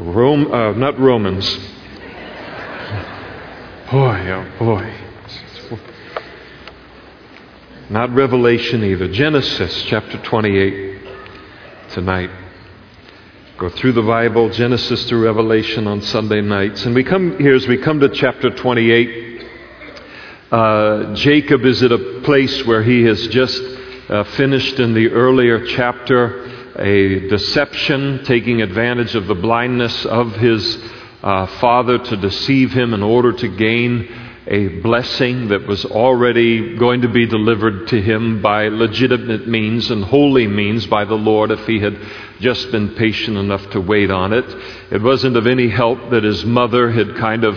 Rome, uh, not Romans. Boy, oh boy. Not Revelation either. Genesis chapter 28 tonight. Go through the Bible, Genesis to Revelation on Sunday nights. And we come here as we come to chapter 28. Uh, Jacob is at a place where he has just uh, finished in the earlier chapter a deception, taking advantage of the blindness of his uh, father to deceive him in order to gain a blessing that was already going to be delivered to him by legitimate means and holy means by the Lord if he had just been patient enough to wait on it. It wasn't of any help that his mother had kind of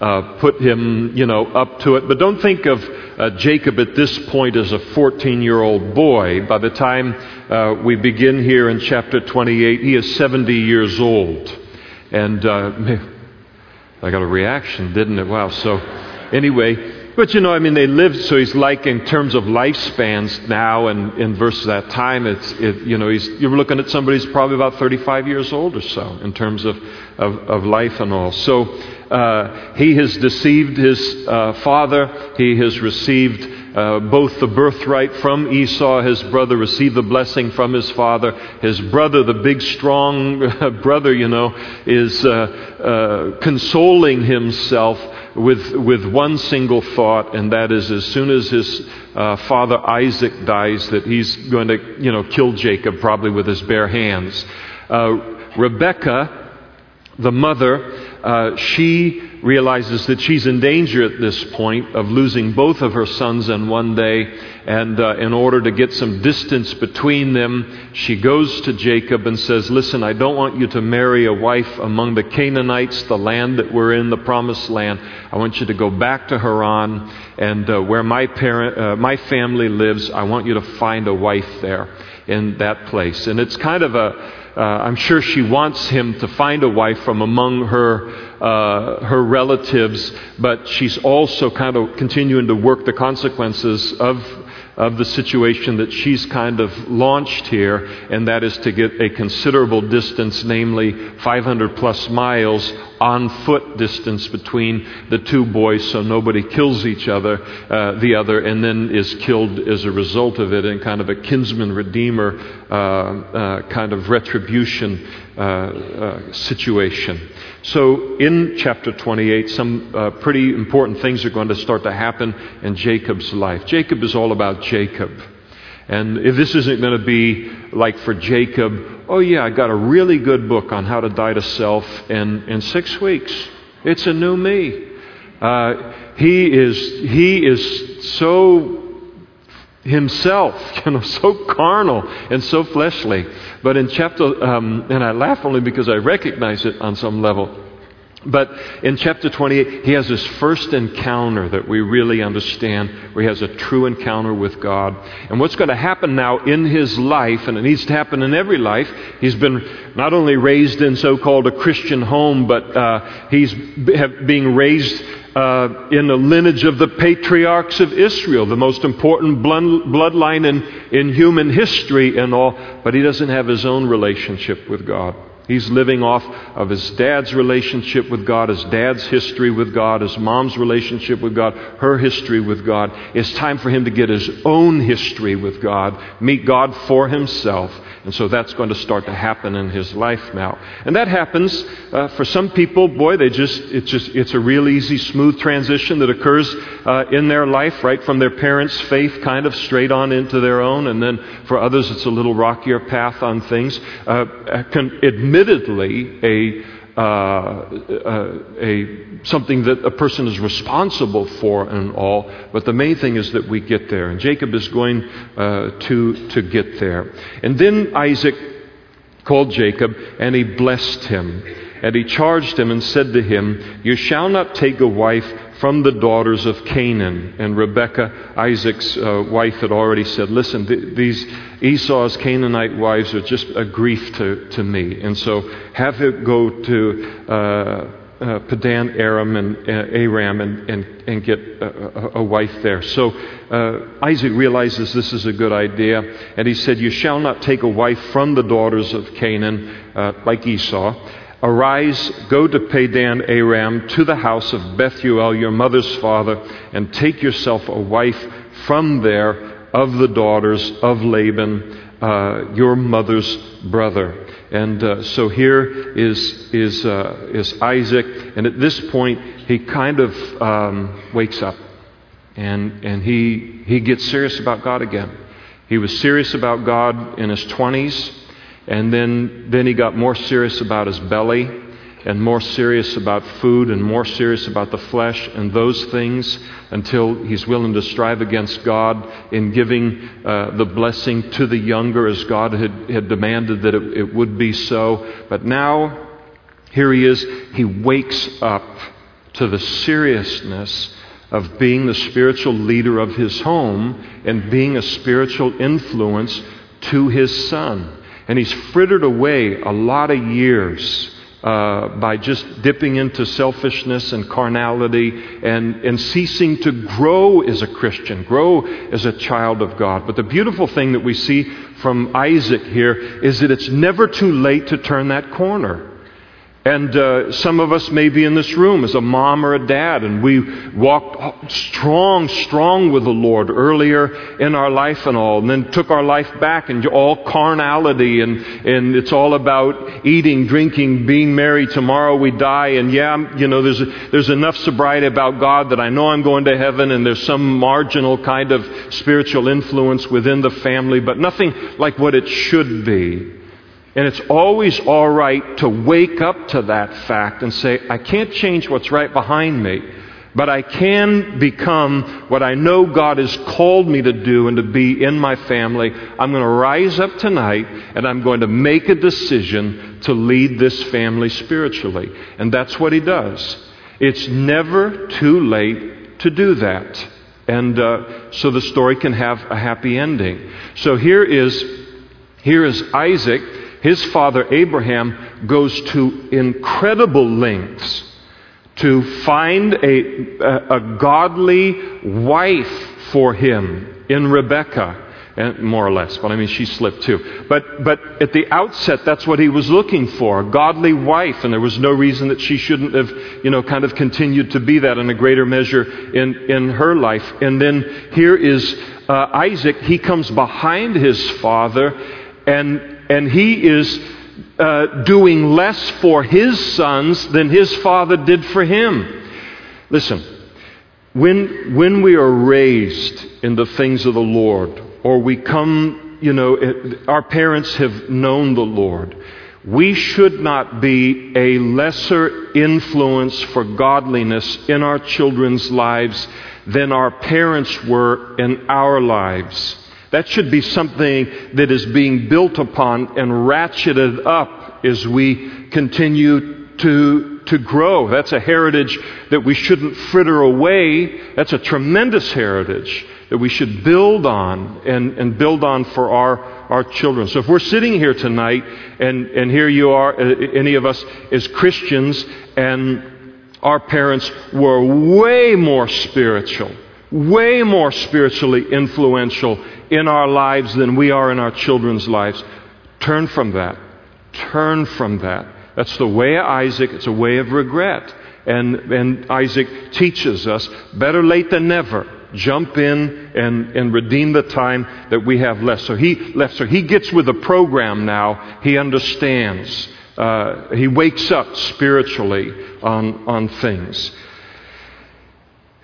uh, put him, you know, up to it. But don't think of uh, Jacob at this point as a 14 year old boy. By the time uh, we begin here in chapter 28, he is 70 years old. And uh, I got a reaction, didn't it? Wow. So, anyway, but you know, I mean, they lived, so he's like in terms of lifespans now and in versus that time, it's, it, you know, he's, you're looking at somebody who's probably about 35 years old or so in terms of, of, of life and all. So uh, he has deceived his uh, father, he has received uh, both the birthright from Esau, his brother, received the blessing from his father. His brother, the big, strong brother, you know, is uh, uh, consoling himself with, with one single thought, and that is as soon as his uh, father Isaac dies, that he's going to, you know, kill Jacob probably with his bare hands. Uh, Rebecca, the mother, uh, she realizes that she's in danger at this point of losing both of her sons in one day. And uh, in order to get some distance between them, she goes to Jacob and says, Listen, I don't want you to marry a wife among the Canaanites, the land that we're in, the promised land. I want you to go back to Haran and uh, where my, parent, uh, my family lives, I want you to find a wife there in that place. And it's kind of a uh, I'm sure she wants him to find a wife from among her, uh, her relatives, but she's also kind of continuing to work the consequences of of the situation that she's kind of launched here, and that is to get a considerable distance, namely 500 plus miles on foot distance between the two boys so nobody kills each other, uh, the other, and then is killed as a result of it in kind of a kinsman redeemer uh, uh, kind of retribution uh, uh, situation. So, in chapter 28, some uh, pretty important things are going to start to happen in Jacob's life. Jacob is all about Jacob. And if this isn't going to be like for Jacob, oh, yeah, I got a really good book on how to die to self in, in six weeks. It's a new me. Uh, he, is, he is so himself, you know, so carnal and so fleshly. But in chapter, um, and I laugh only because I recognize it on some level. But in chapter 28, he has his first encounter that we really understand, where he has a true encounter with God. And what's going to happen now in his life, and it needs to happen in every life, he's been not only raised in so called a Christian home, but uh, he's being raised uh, in the lineage of the patriarchs of Israel, the most important bloodline in, in human history and all, but he doesn't have his own relationship with God. He's living off of his dad's relationship with God, his dad's history with God, his mom's relationship with God, her history with God. It's time for him to get his own history with God, meet God for himself, and so that's going to start to happen in his life now. And that happens uh, for some people, boy, they just, it's just, it's a real easy, smooth transition that occurs uh, in their life, right from their parents' faith kind of straight on into their own. And then for others, it's a little rockier path on things. Uh, admittedly, a a, something that a person is responsible for and all, but the main thing is that we get there. And Jacob is going uh, to, to get there. And then Isaac called Jacob and he blessed him. And he charged him and said to him, You shall not take a wife from the daughters of Canaan. And Rebekah, Isaac's uh, wife, had already said, Listen, th- these Esau's Canaanite wives are just a grief to, to me. And so have it go to. Uh, uh, Padan Aram and uh, Aram and, and, and get a, a, wife there. So uh, Isaac realizes this is a good idea, and he said, You shall not take a wife from the daughters of Canaan, uh, like Esau. Arise, go to Padan Aram, to the house of Bethuel, your mother's father, and take yourself a wife from there of the daughters of Laban, uh, your mother's brother. And uh, so here is, is, uh, is Isaac, and at this point, he kind of um, wakes up and, and he, he gets serious about God again. He was serious about God in his 20s, and then, then he got more serious about his belly, and more serious about food, and more serious about the flesh and those things until he's willing to strive against God in giving uh, the blessing to the younger as God had, had demanded that it, it would be so. But now, here he is, he wakes up to the seriousness of being the spiritual leader of his home and being a spiritual influence to his son. And he's frittered away a lot of years uh, by just dipping into selfishness and carnality and, and ceasing to grow as a Christian, grow as a child of God. But the beautiful thing that we see from Isaac here is that it's never too late to turn that corner. And uh, some of us may be in this room as a mom or a dad, and we walked strong, strong with the Lord earlier in our life and all, and then took our life back and all carnality, and, and it's all about eating, drinking, being merry. Tomorrow we die, and yeah, you know, there's, there's enough sobriety about God that I know I'm going to heaven, and there's some marginal kind of spiritual influence within the family, but nothing like what it should be. And it's always all right to wake up to that fact and say, I can't change what's right behind me, but I can become what I know God has called me to do and to be in my family. I'm going to rise up tonight and I'm going to make a decision to lead this family spiritually. And that's what he does. It's never too late to do that. And uh, so the story can have a happy ending. So here is, here is Isaac his father Abraham goes to incredible lengths to find a, a, a godly wife for him in Rebekah. And more or less, but I mean, she slipped too. But, but at the outset, that's what he was looking for a godly wife, and there was no reason that she shouldn't have, you know, kind of continued to be that in a greater measure in, in her life. And then here is uh, Isaac. He comes behind his father, and and he is uh, doing less for his sons than his father did for him. Listen, when, when we are raised in the things of the Lord, or we come, you know, our parents have known the Lord, we should not be a lesser influence for godliness in our children's lives than our parents were in our lives. That should be something that is being built upon and ratcheted up as we continue to, to grow. That's a heritage that we shouldn't fritter away. That's a tremendous heritage that we should build on and, and build on for our, our children. So if we're sitting here tonight and, and here you are, uh, any of us as Christians, and our parents were way more spiritual, way more spiritually influential in our lives than we are in our children's lives. Turn from that. Turn from that. That's the way of Isaac. It's a way of regret. And, and Isaac teaches us better late than never. Jump in and, and redeem the time that we have left. So he left. So he gets with the program now. He understands. Uh, he wakes up spiritually on, on things.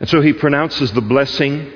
And so he pronounces the blessing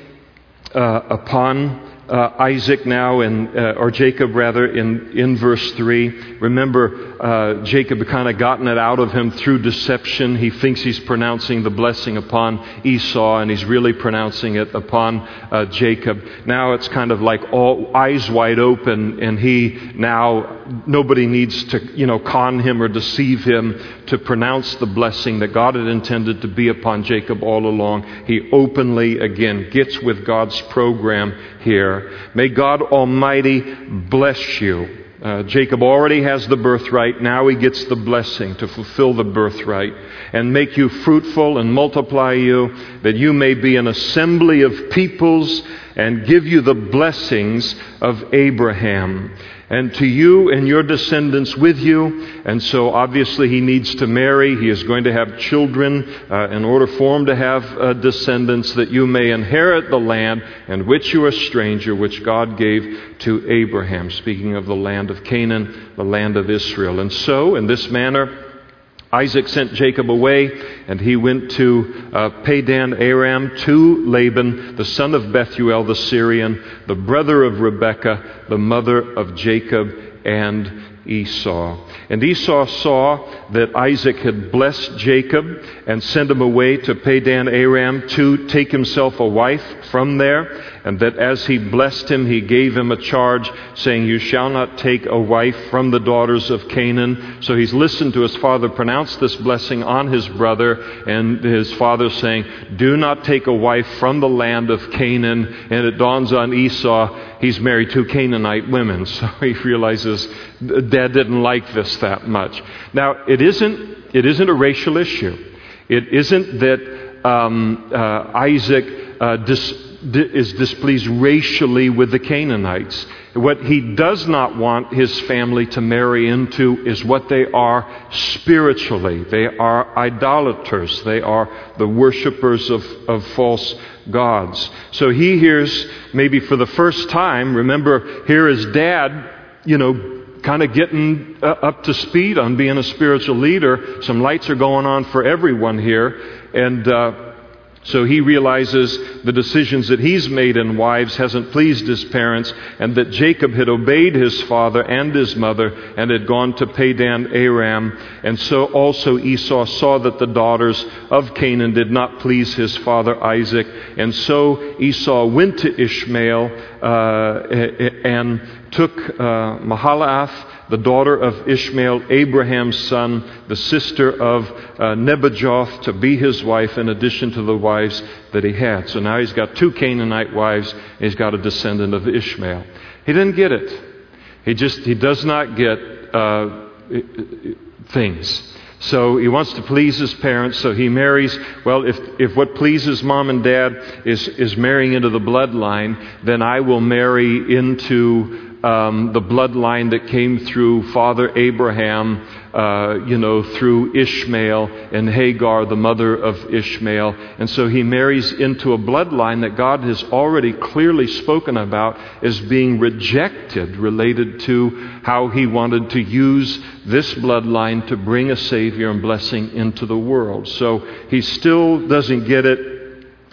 uh, upon uh, Isaac now, in, uh, or Jacob rather, in, in verse 3. Remember, uh, Jacob had kind of gotten it out of him through deception. He thinks he's pronouncing the blessing upon Esau, and he's really pronouncing it upon uh, Jacob. Now it's kind of like all eyes wide open, and he now, nobody needs to, you know, con him or deceive him to pronounce the blessing that God had intended to be upon Jacob all along. He openly, again, gets with God's program here. May God Almighty bless you. Uh, Jacob already has the birthright. Now he gets the blessing to fulfill the birthright and make you fruitful and multiply you, that you may be an assembly of peoples and give you the blessings of Abraham. And to you and your descendants with you. And so obviously he needs to marry. He is going to have children uh, in order for him to have uh, descendants that you may inherit the land in which you are a stranger, which God gave to Abraham. Speaking of the land of Canaan, the land of Israel. And so, in this manner, Isaac sent Jacob away, and he went to uh, Padan Aram to Laban, the son of Bethuel the Syrian, the brother of Rebekah, the mother of Jacob and Esau. And Esau saw that Isaac had blessed Jacob and sent him away to Padan Aram to take himself a wife from there, and that as he blessed him, he gave him a charge, saying, You shall not take a wife from the daughters of Canaan. So he's listened to his father pronounce this blessing on his brother, and his father saying, Do not take a wife from the land of Canaan. And it dawns on Esau, he's married two Canaanite women. So he realizes dad didn't like this that much. Now, it isn't, it isn't a racial issue. It isn't that um, uh, Isaac uh, dis, is displeased racially with the Canaanites. What he does not want his family to marry into is what they are spiritually. They are idolaters. They are the worshippers of, of false gods. So he hears, maybe for the first time, remember, here is dad, you know, kind of getting uh, up to speed on being a spiritual leader. Some lights are going on for everyone here. And uh, so he realizes the decisions that he's made in wives hasn't pleased his parents, and that Jacob had obeyed his father and his mother and had gone to Padan Aram. And so also Esau saw that the daughters of Canaan did not please his father Isaac. And so Esau went to Ishmael uh, and took uh, Mahalath the daughter of Ishmael, Abraham's son, the sister of uh, Nebajoth, to be his wife in addition to the wives that he had. So now he's got two Canaanite wives, and he's got a descendant of Ishmael. He didn't get it. He just, he does not get uh, things. So he wants to please his parents, so he marries. Well, if, if what pleases mom and dad is, is marrying into the bloodline, then I will marry into um, the bloodline that came through Father Abraham, uh, you know, through Ishmael and Hagar, the mother of Ishmael. And so he marries into a bloodline that God has already clearly spoken about as being rejected, related to how he wanted to use this bloodline to bring a Savior and blessing into the world. So he still doesn't get it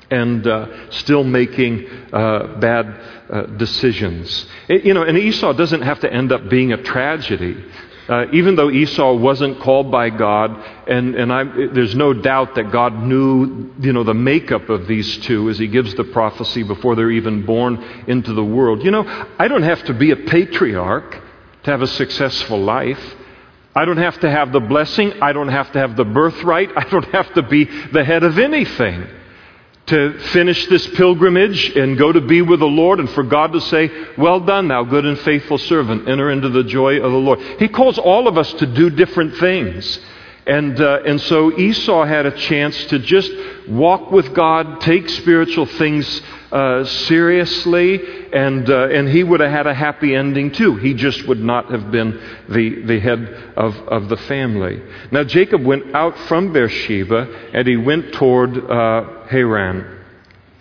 and uh, still making uh, bad uh, decisions. It, you know, and Esau doesn't have to end up being a tragedy. Uh, even though Esau wasn't called by God, and, and I, there's no doubt that God knew, you know, the makeup of these two as he gives the prophecy before they're even born into the world. You know, I don't have to be a patriarch to have a successful life. I don't have to have the blessing. I don't have to have the birthright. I don't have to be the head of anything to finish this pilgrimage and go to be with the Lord and for God to say, Well done, thou good and faithful servant, enter into the joy of the Lord. He calls all of us to do different things. And, uh, and so Esau had a chance to just walk with God, take spiritual things uh, seriously, and, uh, and he would have had a happy ending too. He just would not have been the, the head of, of the family. Now, Jacob went out from Beersheba and he went toward uh, Haran.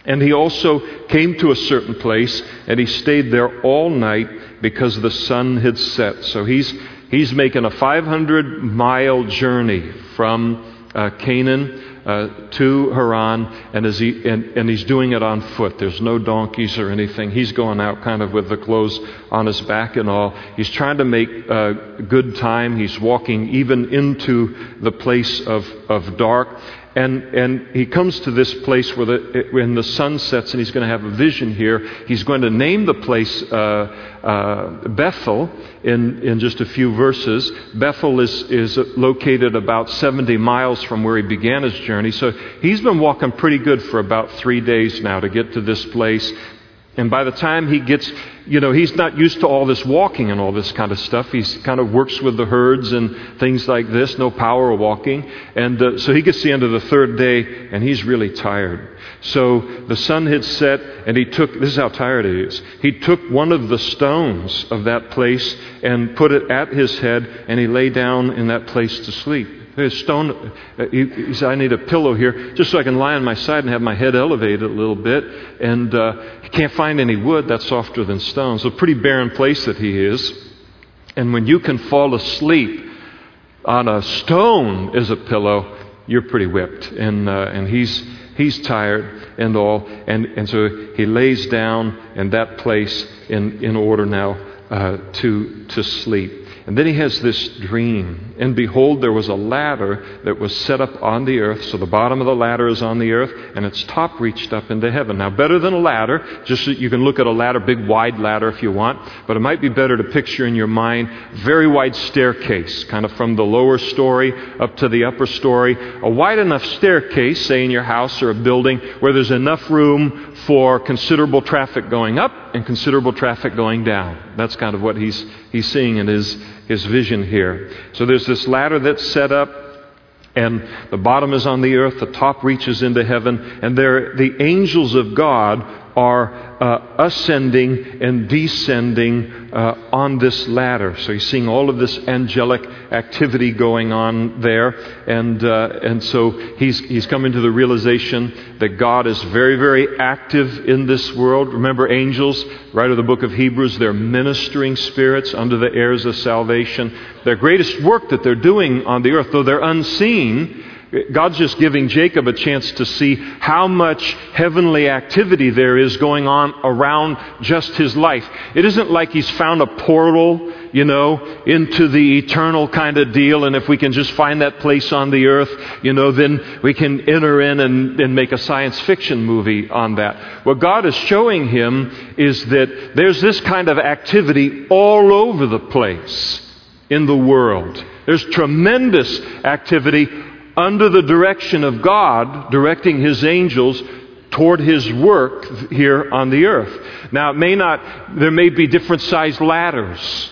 And he also came to a certain place and he stayed there all night because the sun had set. So he's, he's making a 500 mile journey from uh, Canaan uh, to Haran, and, he, and, and, he's doing it on foot. There's no donkeys or anything. He's going out kind of with the clothes on his back and all. He's trying to make uh, good time. He's walking even into the place of, of dark. And, and he comes to this place where the, when the sun sets, and he's going to have a vision here. He's going to name the place uh, uh, Bethel in, in just a few verses. Bethel is, is located about 70 miles from where he began his journey. So he's been walking pretty good for about three days now to get to this place. And by the time he gets you know, he's not used to all this walking and all this kind of stuff. He kind of works with the herds and things like this, no power walking. And uh, so he gets the end of the third day and he's really tired. So the sun had set and he took, this is how tired he is. He took one of the stones of that place and put it at his head and he lay down in that place to sleep. Stone, uh, he, said, I need a pillow here just so I can lie on my side and have my head elevated a little bit. And uh, he can't find any wood that's softer than stone. So, pretty barren place that he is. And when you can fall asleep on a stone as a pillow, you're pretty whipped. And, uh, and he's, he's tired and all. And, and so he lays down in that place in, in order now uh, to, to sleep. And then he has this dream. And behold, there was a ladder that was set up on the earth. So the bottom of the ladder is on the earth, and its top reached up into heaven. Now, better than a ladder, just so you can look at a ladder, big wide ladder if you want, but it might be better to picture in your mind very wide staircase, kind of from the lower story up to the upper story. A wide enough staircase, say in your house or a building, where there's enough room for considerable traffic going up and considerable traffic going down. That's kind of what he's, he's seeing in his, his vision here. So there's this ladder that's set up, and the bottom is on the earth, the top reaches into heaven, and there the angels of God are uh, ascending and descending uh, on this ladder. So he's seeing all of this angelic activity going on there. And, uh, and so he's, he's coming to the realization that God is very, very active in this world. Remember, angels, right of the book of Hebrews, they're ministering spirits under the heirs of salvation. Their greatest work that they're doing on the earth, though they're unseen, God's just giving Jacob a chance to see how much heavenly activity there is going on around just his life. It isn't like he's found a portal, you know, into the eternal kind of deal, and if we can just find that place on the earth, you know, then we can enter in and, and make a science fiction movie on that. What God is showing him is that there's this kind of activity all over the place in the world. There's tremendous activity under the direction of God, directing his angels toward his work here on the earth. Now, it may not, there may be different sized ladders.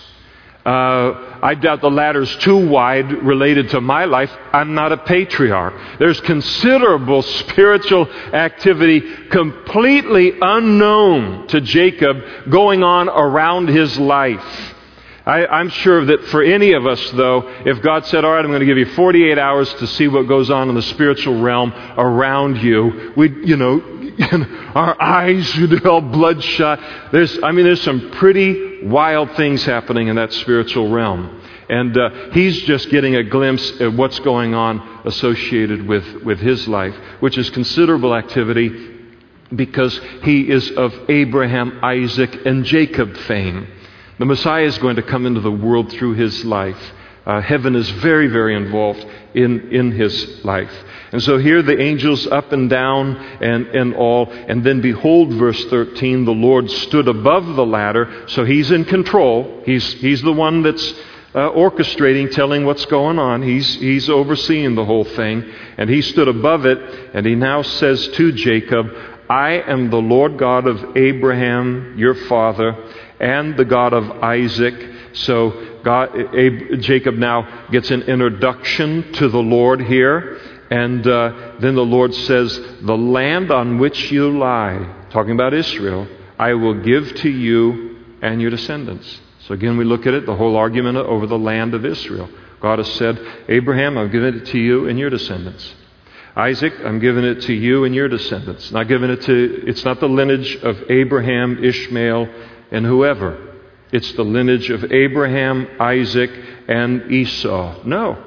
Uh, I doubt the ladder's too wide related to my life. I'm not a patriarch. There's considerable spiritual activity completely unknown to Jacob going on around his life. I, am sure that for any of us, though, if God said, All right, I'm going to give you 48 hours to see what goes on in the spiritual realm around you, we, you know, our eyes would be all bloodshot. There's, I mean, there's some pretty wild things happening in that spiritual realm. And uh, he's just getting a glimpse at what's going on associated with, with his life, which is considerable activity because he is of Abraham, Isaac, and Jacob fame. The Messiah is going to come into the world through his life. Uh, heaven is very, very involved in, in his life. And so here the angels up and down and, and all. And then behold, verse 13, the Lord stood above the ladder. So he's in control. He's, he's the one that's uh, orchestrating, telling what's going on. He's, he's overseeing the whole thing. And he stood above it. And he now says to Jacob, I am the Lord God of Abraham, your father and the God of Isaac. So God, Jacob now gets an introduction to the Lord here. And uh, then the Lord says, The land on which you lie, talking about Israel, I will give to you and your descendants. So again, we look at it, the whole argument over the land of Israel. God has said, Abraham, I'm giving it to you and your descendants. Isaac, I'm giving it to you and your descendants. Not giving it to, it's not the lineage of Abraham, Ishmael, and whoever. It's the lineage of Abraham, Isaac, and Esau. No.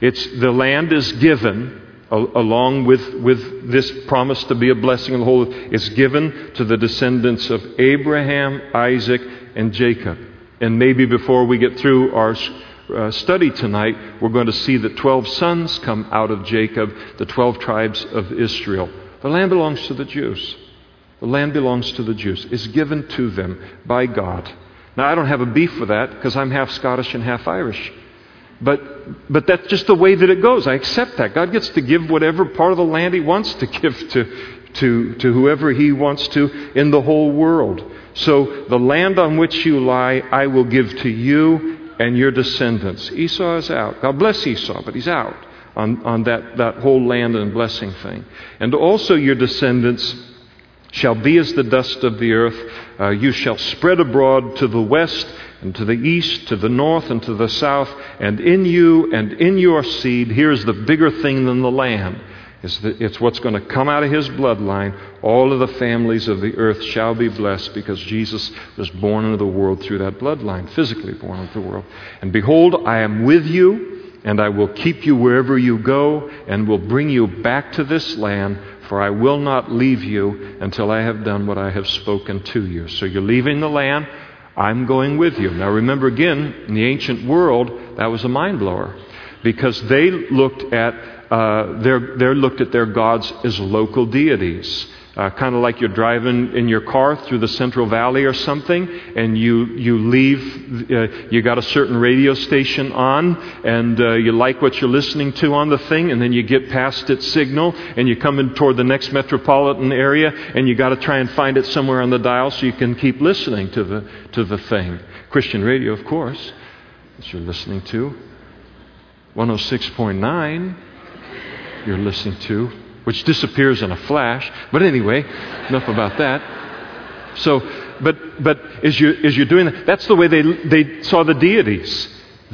It's the land is given along with, with this promise to be a blessing of the whole. It's given to the descendants of Abraham, Isaac, and Jacob. And maybe before we get through our uh, study tonight, we're going to see that 12 sons come out of Jacob, the 12 tribes of Israel. The land belongs to the Jews. The land belongs to the Jews. It's given to them by God. Now, I don't have a beef with that because I'm half Scottish and half Irish. But, but that's just the way that it goes. I accept that. God gets to give whatever part of the land He wants to give to, to, to whoever he wants to in the whole world. So the land on which you lie, I will give to you and your descendants. Esau is out. God bless Esau, but he's out on, on that, that whole land and blessing thing. And also your descendants shall be as the dust of the earth. Uh, you shall spread abroad to the west and to the east, to the north and to the south, and in you and in your seed, here's the bigger thing than the land. It's, the, it's what's going to come out of his bloodline. All of the families of the earth shall be blessed because Jesus was born into the world through that bloodline, physically born into the world. And behold, I am with you and I will keep you wherever you go, and will bring you back to this land, for I will not leave you until I have done what I have spoken to you. So you're leaving the land, I'm going with you. Now remember again, in the ancient world, that was a mind blower, because they looked at uh, they looked at their gods as local deities uh, kind of like you're driving in your car through the Central Valley or something, and you, you leave, uh, you got a certain radio station on, and uh, you like what you're listening to on the thing, and then you get past its signal, and you come in toward the next metropolitan area, and you got to try and find it somewhere on the dial so you can keep listening to the, to the thing. Christian radio, of course, that you're listening to. 106.9, you're listening to which disappears in a flash. But anyway, enough about that. So, but, but as, you, as you're doing that, that's the way they, they saw the deities.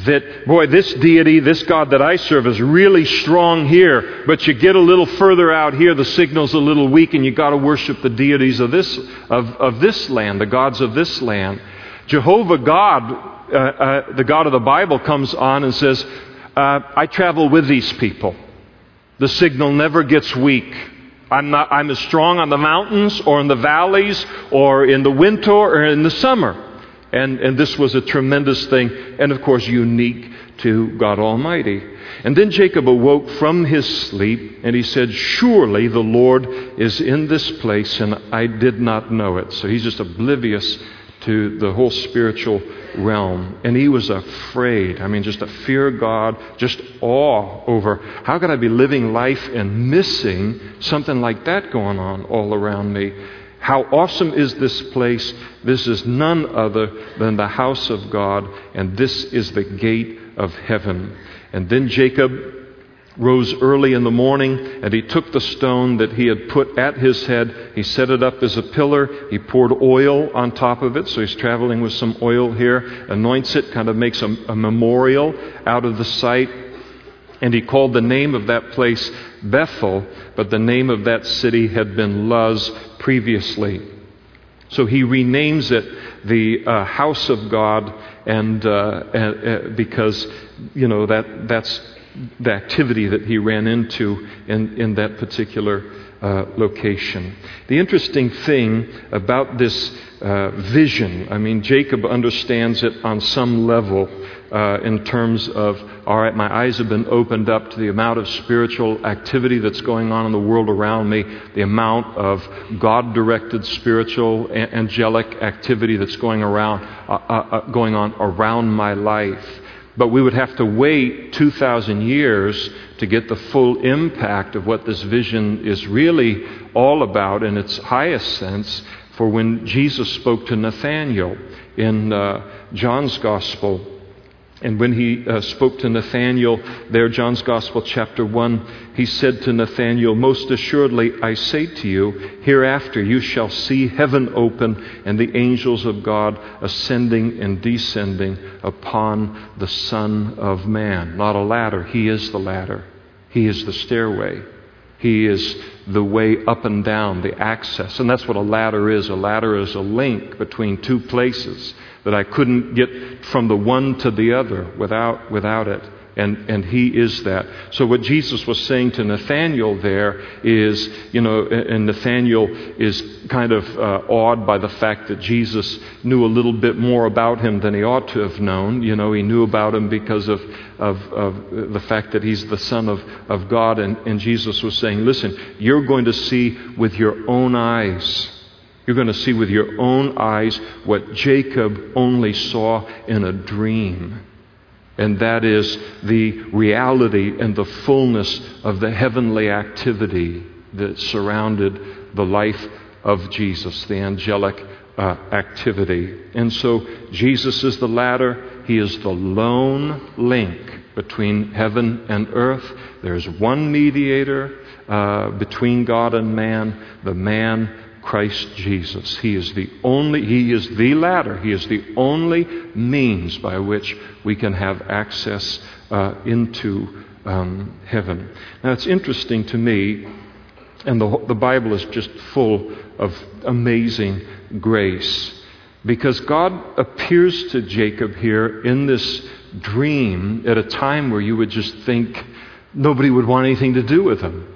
That, boy, this deity, this God that I serve is really strong here, but you get a little further out here, the signal's a little weak, and you got to worship the deities of this, of, of this land, the gods of this land. Jehovah God, uh, uh, the God of the Bible, comes on and says, uh, I travel with these people. The signal never gets weak. I'm, not, I'm as strong on the mountains or in the valleys or in the winter or in the summer. And, and this was a tremendous thing, and of course, unique to God Almighty. And then Jacob awoke from his sleep, and he said, Surely the Lord is in this place, and I did not know it. So he's just oblivious to the whole spiritual realm. And he was afraid. I mean, just a fear of God, just awe over how could I be living life and missing something like that going on all around me? How awesome is this place? This is none other than the house of God, and this is the gate of heaven. And then Jacob rose early in the morning, and he took the stone that he had put at his head. He set it up as a pillar. He poured oil on top of it, so he's traveling with some oil here, anoints it, kind of makes a, a memorial out of the site. And he called the name of that place Bethel, but the name of that city had been Luz previously. So he renames it the uh, house of God, and uh, uh, because you know that that's the activity that he ran into in, in that particular uh, location. The interesting thing about this uh, vision, I mean, Jacob understands it on some level uh, in terms of, all right, my eyes have been opened up to the amount of spiritual activity that's going on in the world around me, the amount of God directed spiritual, angelic activity that's going, around, uh, uh, uh, going on around my life. But we would have to wait 2,000 years to get the full impact of what this vision is really all about in its highest sense for when Jesus spoke to Nathanael in uh, John's Gospel and when he uh, spoke to Nathanael, there, John's Gospel, chapter 1, he said to Nathanael, Most assuredly, I say to you, hereafter you shall see heaven open and the angels of God ascending and descending upon the Son of Man. Not a ladder, he is the ladder, he is the stairway. He is the way up and down, the access. And that's what a ladder is. A ladder is a link between two places that I couldn't get from the one to the other without, without it. And, and he is that. So what Jesus was saying to Nathanael there is, you know, and Nathanael is kind of uh, awed by the fact that Jesus knew a little bit more about him than he ought to have known. You know, he knew about him because of, of, of the fact that he's the Son of, of God. And, and Jesus was saying, listen, you're going to see with your own eyes you're going to see with your own eyes what Jacob only saw in a dream. And that is the reality and the fullness of the heavenly activity that surrounded the life of Jesus, the angelic uh, activity. And so Jesus is the ladder, He is the lone link between heaven and earth. There's one mediator uh, between God and man, the man Christ Jesus. He is the only, He is the ladder. He is the only means by which we can have access uh, into um, heaven. Now, it's interesting to me, and the, the Bible is just full of amazing grace, because God appears to Jacob here in this dream at a time where you would just think nobody would want anything to do with him.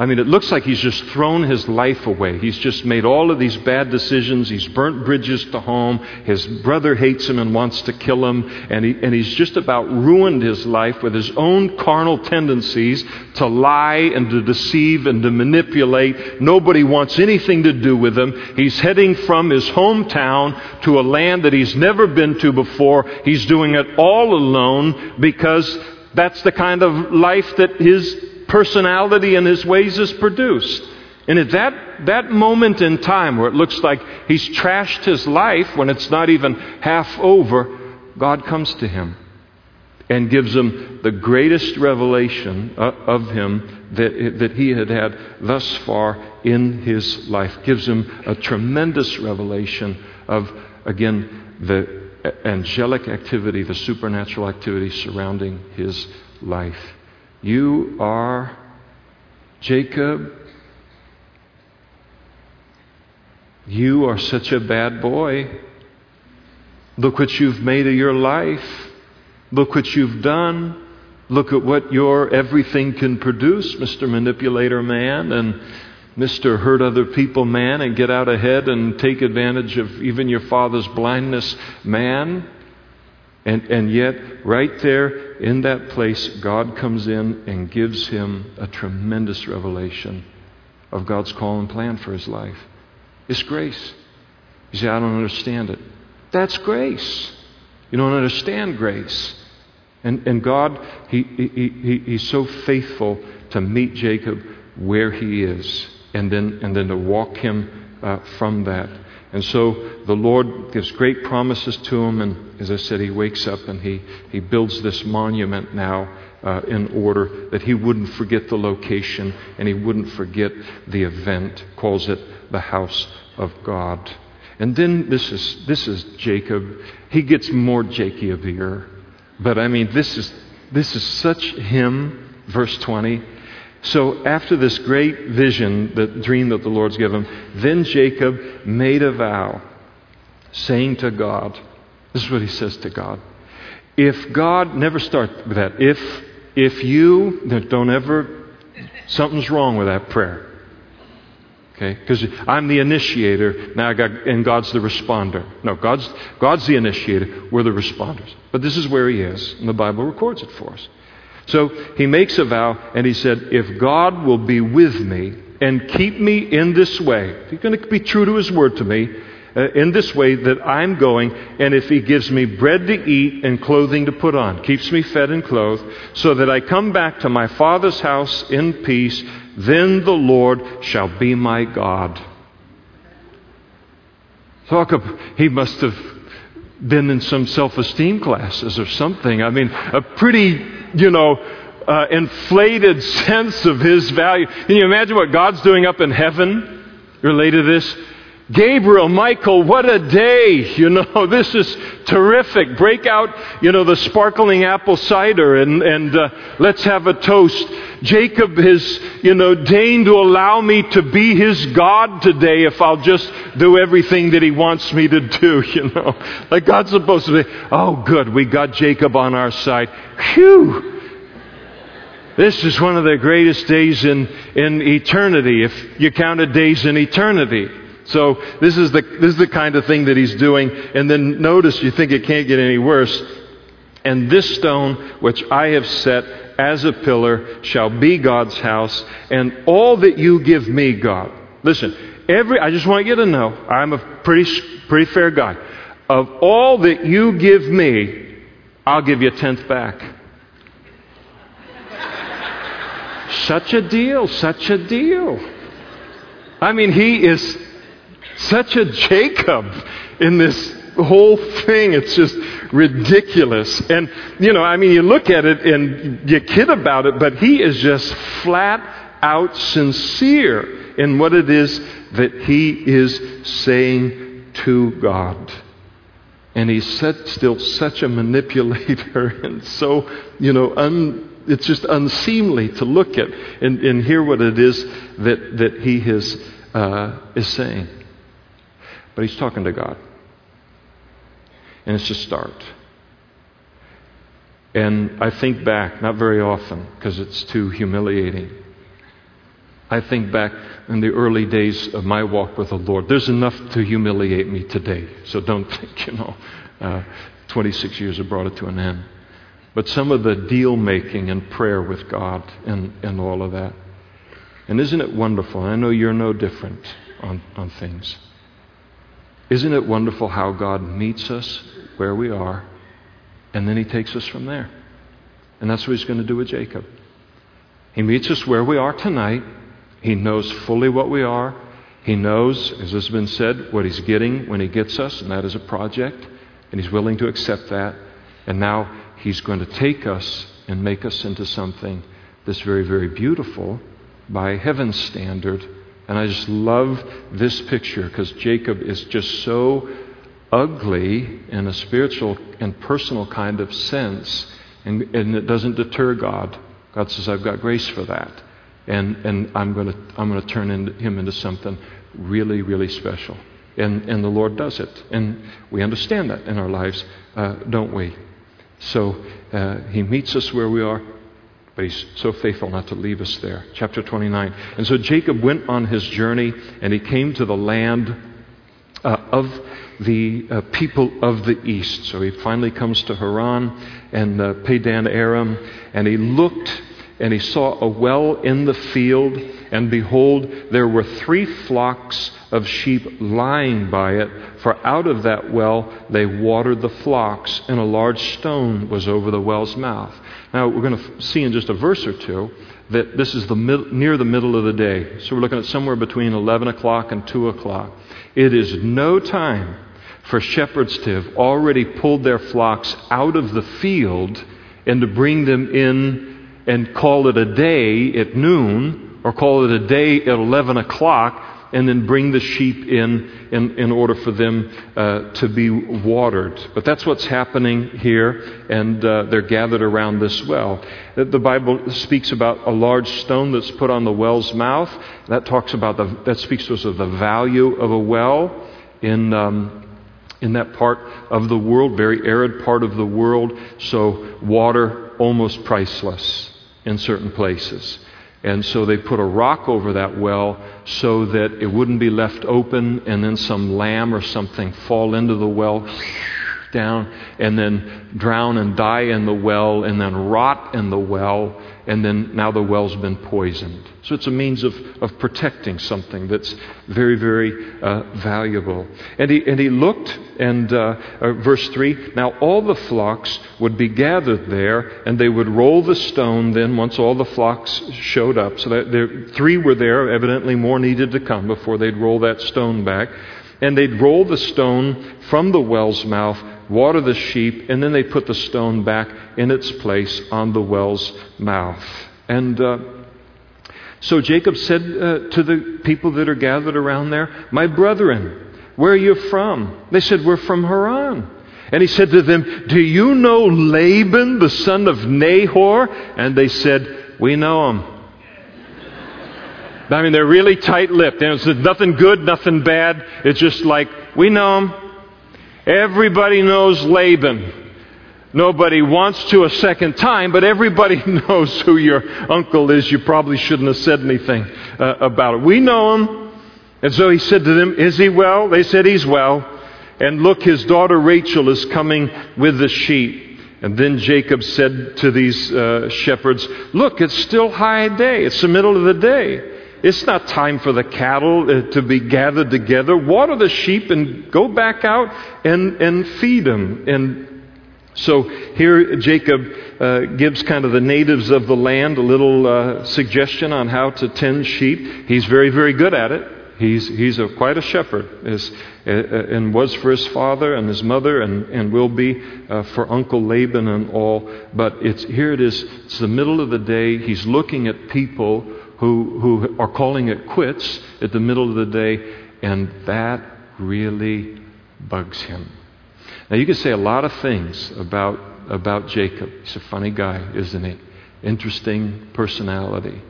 I mean, it looks like he's just thrown his life away. He's just made all of these bad decisions. He's burnt bridges to home. His brother hates him and wants to kill him. And, he, and he's just about ruined his life with his own carnal tendencies to lie and to deceive and to manipulate. Nobody wants anything to do with him. He's heading from his hometown to a land that he's never been to before. He's doing it all alone because that's the kind of life that his personality and his ways is produced. And at that, that moment in time where it looks like he's trashed his life when it's not even half over, God comes to him and gives him the greatest revelation uh, of him that, that he had had thus far in his life. Gives him a tremendous revelation of, again, the angelic activity, the supernatural activity surrounding his life. You are Jacob. You are such a bad boy. Look what you've made of your life. Look what you've done. Look at what your everything can produce, Mr. Manipulator Man and Mr. Hurt Other People Man and get out ahead and take advantage of even your father's blindness man. And, and yet, right there in that place, God comes in and gives him a tremendous revelation of God's call and plan for his life. It's grace. You say, I don't understand it. That's grace. You don't understand grace. And, and God, he, he, he, He's so faithful to meet Jacob where he is and then, and then to walk him uh, from that. And so the Lord gives great promises to him, and as I said, he wakes up and he, he builds this monument now uh, in order that he wouldn't forget the location and he wouldn't forget the event, calls it the house of God. And then this is, this is Jacob. He gets more Jacobier. But I mean, this is, this is such him, verse 20. So after this great vision, the dream that the Lord's given then Jacob made a vow, saying to God, this is what he says to God. If God, never start with that. If, if you, don't ever, something's wrong with that prayer. Okay? Because I'm the initiator, now got, and God's the responder. No, God's, God's the initiator, we're the responders. But this is where he is, and the Bible records it for us. So he makes a vow and he said, If God will be with me and keep me in this way, if he's going to be true to his word to me, uh, in this way that I'm going, and if He gives me bread to eat and clothing to put on, keeps me fed and clothed, so that I come back to my Father's house in peace, then the Lord shall be my God. Talk of, he must have been in some self esteem classes or something. I mean, a pretty you know, uh, inflated sense of his value. Can you imagine what God's doing up in heaven related to this? Gabriel, Michael, what a day. You know, this is terrific. Break out, you know, the sparkling apple cider and, and uh, let's have a toast. Jacob has, you know, deigned to allow me to be his God today if I'll just do everything that he wants me to do, you know. Like God's supposed to be, oh, good, we got Jacob on our side. Phew. This is one of the greatest days in, in eternity, if you counted days in eternity. So this is, the, this is the kind of thing that he's doing. And then notice, you think it can't get any worse. And this stone, which I have set as a pillar, shall be God's house, and all that you give me, God. Listen, every, I just want you to know, I'm a pretty, pretty fair guy. Of all that you give me, I'll give you a tenth back. such a deal, such a deal. I mean, he is such a Jacob in this whole thing. It's just ridiculous. And, you know, I mean, you look at it and you kid about it, but he is just flat out sincere in what it is that he is saying to God. And he's still such a manipulator and so, you know, un, it's just unseemly to look at and, and hear what it is that, that he is, uh, is saying. But he's talking to God. And it's a start. And I think back, not very often, because it's too humiliating. I think back in the early days of my walk with the Lord. There's enough to humiliate me today. So don't think, you know, uh, 26 years have brought it to an end. But some of the deal making and prayer with God and, and all of that. And isn't it wonderful? I know you're no different on, on things. Isn't it wonderful how God meets us where we are and then He takes us from there? And that's what He's going to do with Jacob. He meets us where we are tonight. He knows fully what we are. He knows, as has been said, what He's getting when He gets us, and that is a project. And He's willing to accept that. And now He's going to take us and make us into something that's very, very beautiful by heaven's standard. And I just love this picture because Jacob is just so ugly in a spiritual and personal kind of sense, and, and it doesn't deter God. God says, I've got grace for that. And, and I'm going to I'm going to turn him into something really, really special. And, and the Lord does it. And we understand that in our lives, uh, don't we? So uh, he meets us where we are, but he's so faithful not to leave us there. Chapter 29. And so Jacob went on his journey, and he came to the land uh, of the uh, people of the east. So he finally comes to Haran and uh, Padan Aram, and he looked and he saw a well in the field, and behold, there were three flocks of sheep lying by it, for out of that well they watered the flocks, and a large stone was over the well's mouth. Now, we're going to see in just a verse or two that this is the mid- near the middle of the day. So we're looking at somewhere between 11 o'clock and 2 o'clock. It is no time for shepherds to have already pulled their flocks out of the field and to bring them in and call it a day at noon or call it a day at 11 o'clock and then bring the sheep in in, in order for them uh, to be watered. But that's what's happening here, and uh, they're gathered around this well. The Bible speaks about a large stone that's put on the well's mouth. That talks about the, that speaks to us of the value of a well in. Um, in that part of the world, very arid part of the world, so water almost priceless in certain places. And so they put a rock over that well so that it wouldn't be left open and then some lamb or something fall into the well down and then drown and die in the well and then rot in the well and then now the well's been poisoned. So it's a means of, of protecting something that's very, very uh, valuable. And he, and he looked, and uh, uh, verse 3 now all the flocks would be gathered there, and they would roll the stone then once all the flocks showed up. So that there, three were there, evidently more needed to come before they'd roll that stone back. And they'd roll the stone from the well's mouth water the sheep, and then they put the stone back in its place on the well's mouth. And uh, so Jacob said uh, to the people that are gathered around there, My brethren, where are you from? They said, We're from Haran. And he said to them, Do you know Laban, the son of Nahor? And they said, We know him. I mean, they're really tight lipped. It's nothing good, nothing bad. It's just like, We know him. Everybody knows Laban. Nobody wants to a second time, but everybody knows who your uncle is. You probably shouldn't have said anything uh, about it. We know him. And so he said to them, Is he well? They said, He's well. And look, his daughter Rachel is coming with the sheep. And then Jacob said to these uh, shepherds, Look, it's still high day. It's the middle of the day. It's not time for the cattle uh, to be gathered together. Water the sheep and go back out and, and feed them. And So here Jacob uh, gives kind of the natives of the land a little uh, suggestion on how to tend sheep. He's very, very good at it. He's, he's a, quite a shepherd, is, uh, uh, and was for his father and his mother, and, and will be uh, for Uncle Laban and all. But it's, here it is, it's the middle of the day. He's looking at people who, who are calling it quits at the middle of the day, and that really bugs him. Now, you can say a lot of things about, about Jacob. He's a funny guy, isn't he? Interesting personality.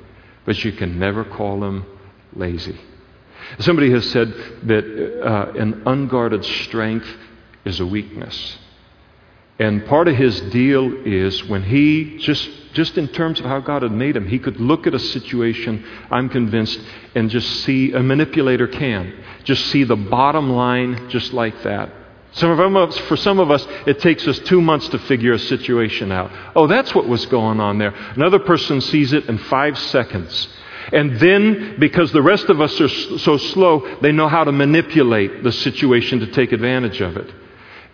But you can never call him lazy. Somebody has said that uh, an unguarded strength is a weakness. And part of his deal is when he, just, just in terms of how God had made him, he could look at a situation, I'm convinced, and just see, a manipulator can, just see the bottom line just like that. Some of us, for some of us, it takes us two months to figure a situation out. Oh, that's what was going on there. Another person sees it in five seconds. And then, because the rest of us are so slow, they know how to manipulate the situation to take advantage of it.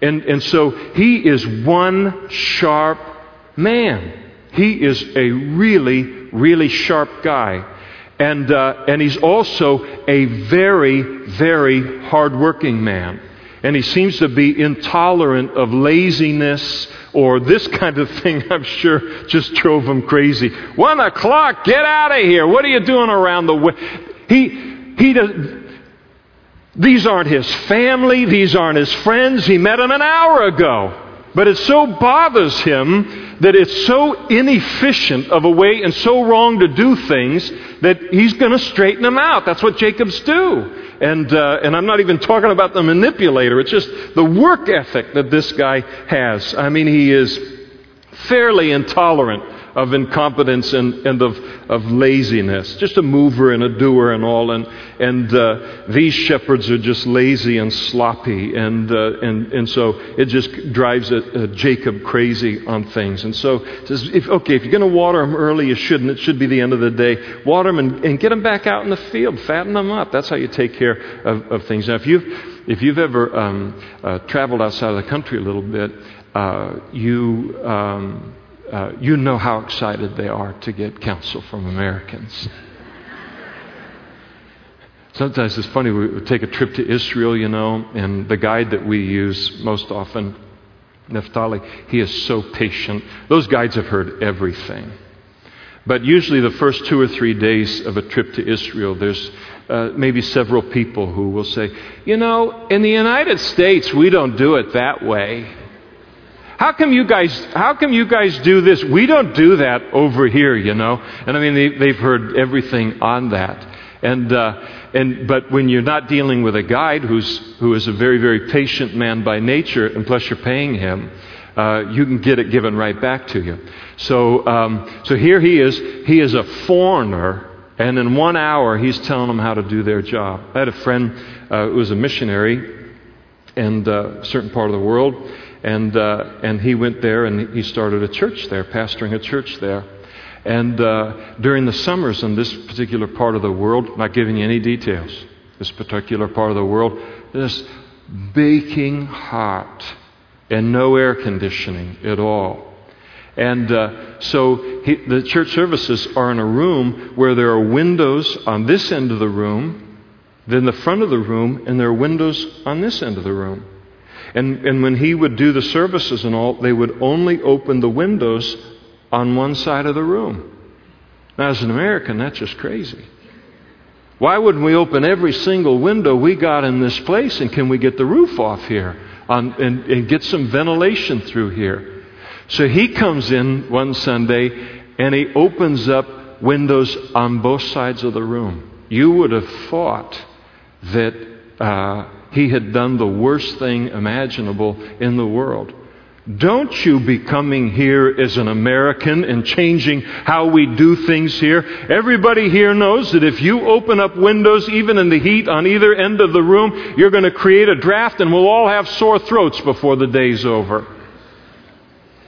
And, and so he is one sharp man. He is a really, really sharp guy. And, uh, and he's also a very, very hardworking man. And he seems to be intolerant of laziness or this kind of thing, I'm sure, just drove him crazy. One o'clock, get out of here. What are you doing around the way? He, he does, these aren't his family, these aren't his friends. He met them an hour ago. But it so bothers him that it's so inefficient of a way and so wrong to do things that he's going to straighten them out. That's what Jacobs do. And, uh, and I'm not even talking about the manipulator. It's just the work ethic that this guy has. I mean, he is fairly intolerant of incompetence and, and of, of laziness. Just a mover and a doer and all. And, and uh, these shepherds are just lazy and sloppy. And, uh, and, and so it just drives a, a Jacob crazy on things. And so says, if, okay, if you're going to water them early, you shouldn't. It should be the end of the day. Water them and, and get them back out in the field. Fatten them up. That's how you take care of, of things. Now, if you've, if you've ever um, uh, traveled outside of the country a little bit, uh, you. Um, uh, you know how excited they are to get counsel from Americans. Sometimes it's funny, we take a trip to Israel, you know, and the guide that we use most often, Naphtali, he is so patient. Those guides have heard everything. But usually, the first two or three days of a trip to Israel, there's uh, maybe several people who will say, You know, in the United States, we don't do it that way. How come you guys, how come you guys do this? We don't do that over here, you know. And I mean, they, have heard everything on that. And, uh, and, but when you're not dealing with a guide who's, who is a very, very patient man by nature, and plus you're paying him, uh, you can get it given right back to you. So, um, so here he is. He is a foreigner, and in one hour he's telling them how to do their job. I had a friend uh, who was a missionary in uh, a certain part of the world, and, uh, and he went there and he started a church there, pastoring a church there. And uh, during the summers in this particular part of the world, not giving you any details, this particular part of the world, this baking hot and no air conditioning at all. And uh, so he, the church services are in a room where there are windows on this end of the room, then the front of the room, and there are windows on this end of the room. And, and when he would do the services and all, they would only open the windows on one side of the room. Now, as an American, that's just crazy. Why wouldn't we open every single window we got in this place and can we get the roof off here on, and, and get some ventilation through here? So he comes in one Sunday and he opens up windows on both sides of the room. You would have thought that uh, he had done the worst thing imaginable in the world. Don't you be coming here as an American and changing how we do things here. Everybody here knows that if you open up windows, even in the heat on either end of the room, you're going to create a draft and we'll all have sore throats before the day's over.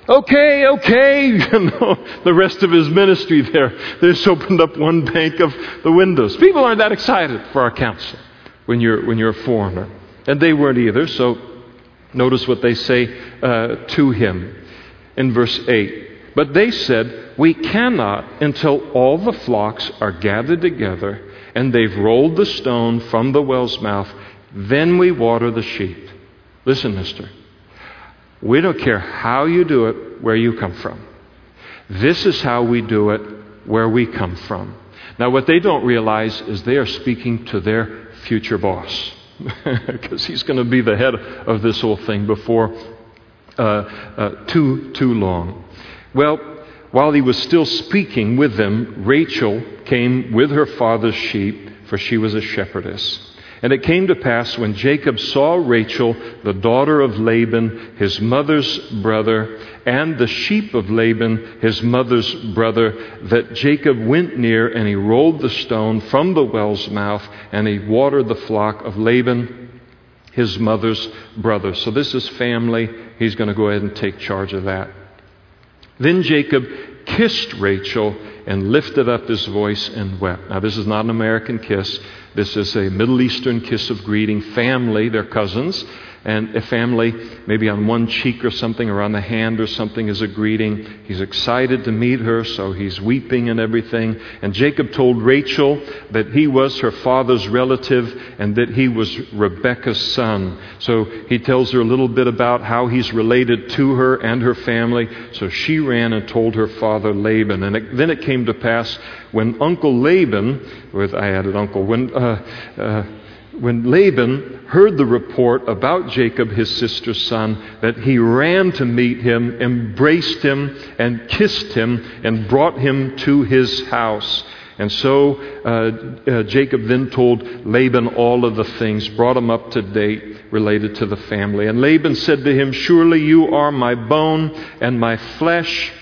Okay, okay, you know, the rest of his ministry there. They just opened up one bank of the windows. People aren't that excited for our counsel when you're, when you're a foreigner. And they weren't either, so Notice what they say uh, to him in verse 8. But they said, We cannot until all the flocks are gathered together and they've rolled the stone from the well's mouth. Then we water the sheep. Listen, mister. We don't care how you do it, where you come from. This is how we do it where we come from. Now, what they don't realize is they are speaking to their future boss because he's going to be the head of this whole thing before uh, uh, too, too long. Well, while he was still speaking with them, Rachel came with her father's sheep, for she was a shepherdess. And it came to pass when Jacob saw Rachel, the daughter of Laban, his mother's brother, and the sheep of Laban, his mother's brother, that Jacob went near and he rolled the stone from the well's mouth and he watered the flock of Laban, his mother's brother. So this is family. He's going to go ahead and take charge of that. Then Jacob kissed Rachel and lifted up his voice and wept. Now, this is not an American kiss. This is a Middle Eastern kiss of greeting. Family, they're cousins and a family, maybe on one cheek or something, or on the hand or something, is a greeting. He's excited to meet her, so he's weeping and everything. And Jacob told Rachel that he was her father's relative and that he was Rebekah's son. So he tells her a little bit about how he's related to her and her family. So she ran and told her father Laban. And it, then it came to pass when Uncle Laban, with I added Uncle, when uh, uh, when Laban heard the report about Jacob, his sister's son, that he ran to meet him, embraced him, and kissed him, and brought him to his house. And so uh, uh, Jacob then told Laban all of the things, brought him up to date related to the family. And Laban said to him, Surely you are my bone and my flesh.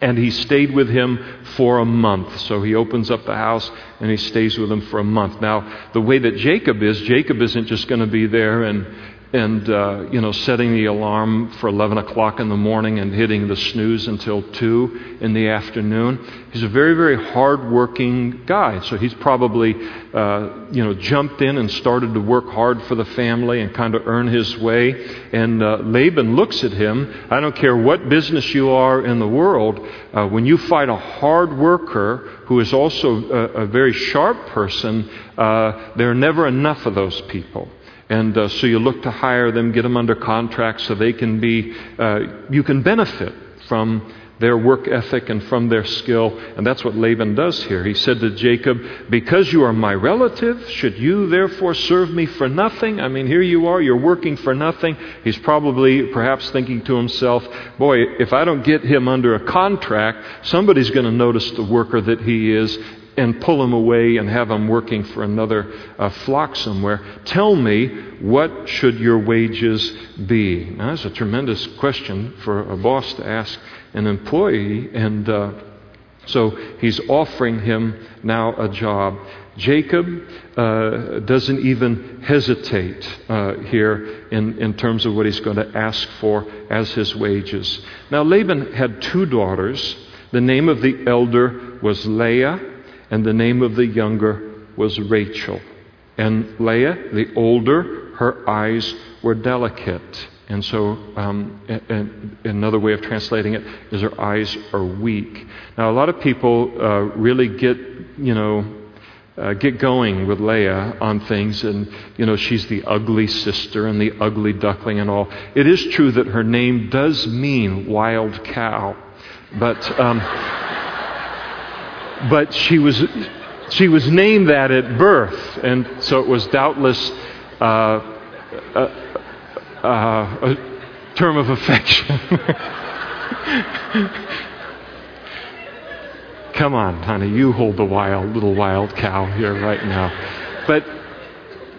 And he stayed with him for a month. So he opens up the house and he stays with him for a month. Now, the way that Jacob is, Jacob isn't just going to be there and and uh, you know setting the alarm for 11 o'clock in the morning and hitting the snooze until 2 in the afternoon. He's a very very hardworking guy so he's probably uh, you know jumped in and started to work hard for the family and kind of earn his way. And uh, laban looks at him i don't care what business you are in the world uh, when you find a hard worker who is also a, a very sharp person uh, there are never enough of those people and uh, so you look to hire them, get them under contract so they can be, uh, you can benefit from their work ethic and from their skill. And that's what Laban does here. He said to Jacob, Because you are my relative, should you therefore serve me for nothing? I mean, here you are, you're working for nothing. He's probably perhaps thinking to himself, Boy, if I don't get him under a contract, somebody's going to notice the worker that he is, and pull him away and have him working for another uh, flock somewhere. Tell me, what should your wages be? Now, that's a tremendous question for a boss to ask an employee. And uh, so he's offering him now a job. Jacob uh, doesn't even hesitate uh, here in, in terms of what he's going to ask for as his wages. Now, Laban had two daughters. The name of the elder was Leah and the name of the younger was Rachel. And Leah, the older, her eyes were delicate. And so, um, and another way of translating it is her eyes are weak. Now, a lot of people uh, really get, you know, uh, get going with Leah on things, and you know she's the ugly sister and the ugly duckling and all. It is true that her name does mean wild cow, but. Um, but she was, she was named that at birth, and so it was doubtless uh, a, a, a term of affection. Come on, honey, you hold the wild little wild cow here right now. But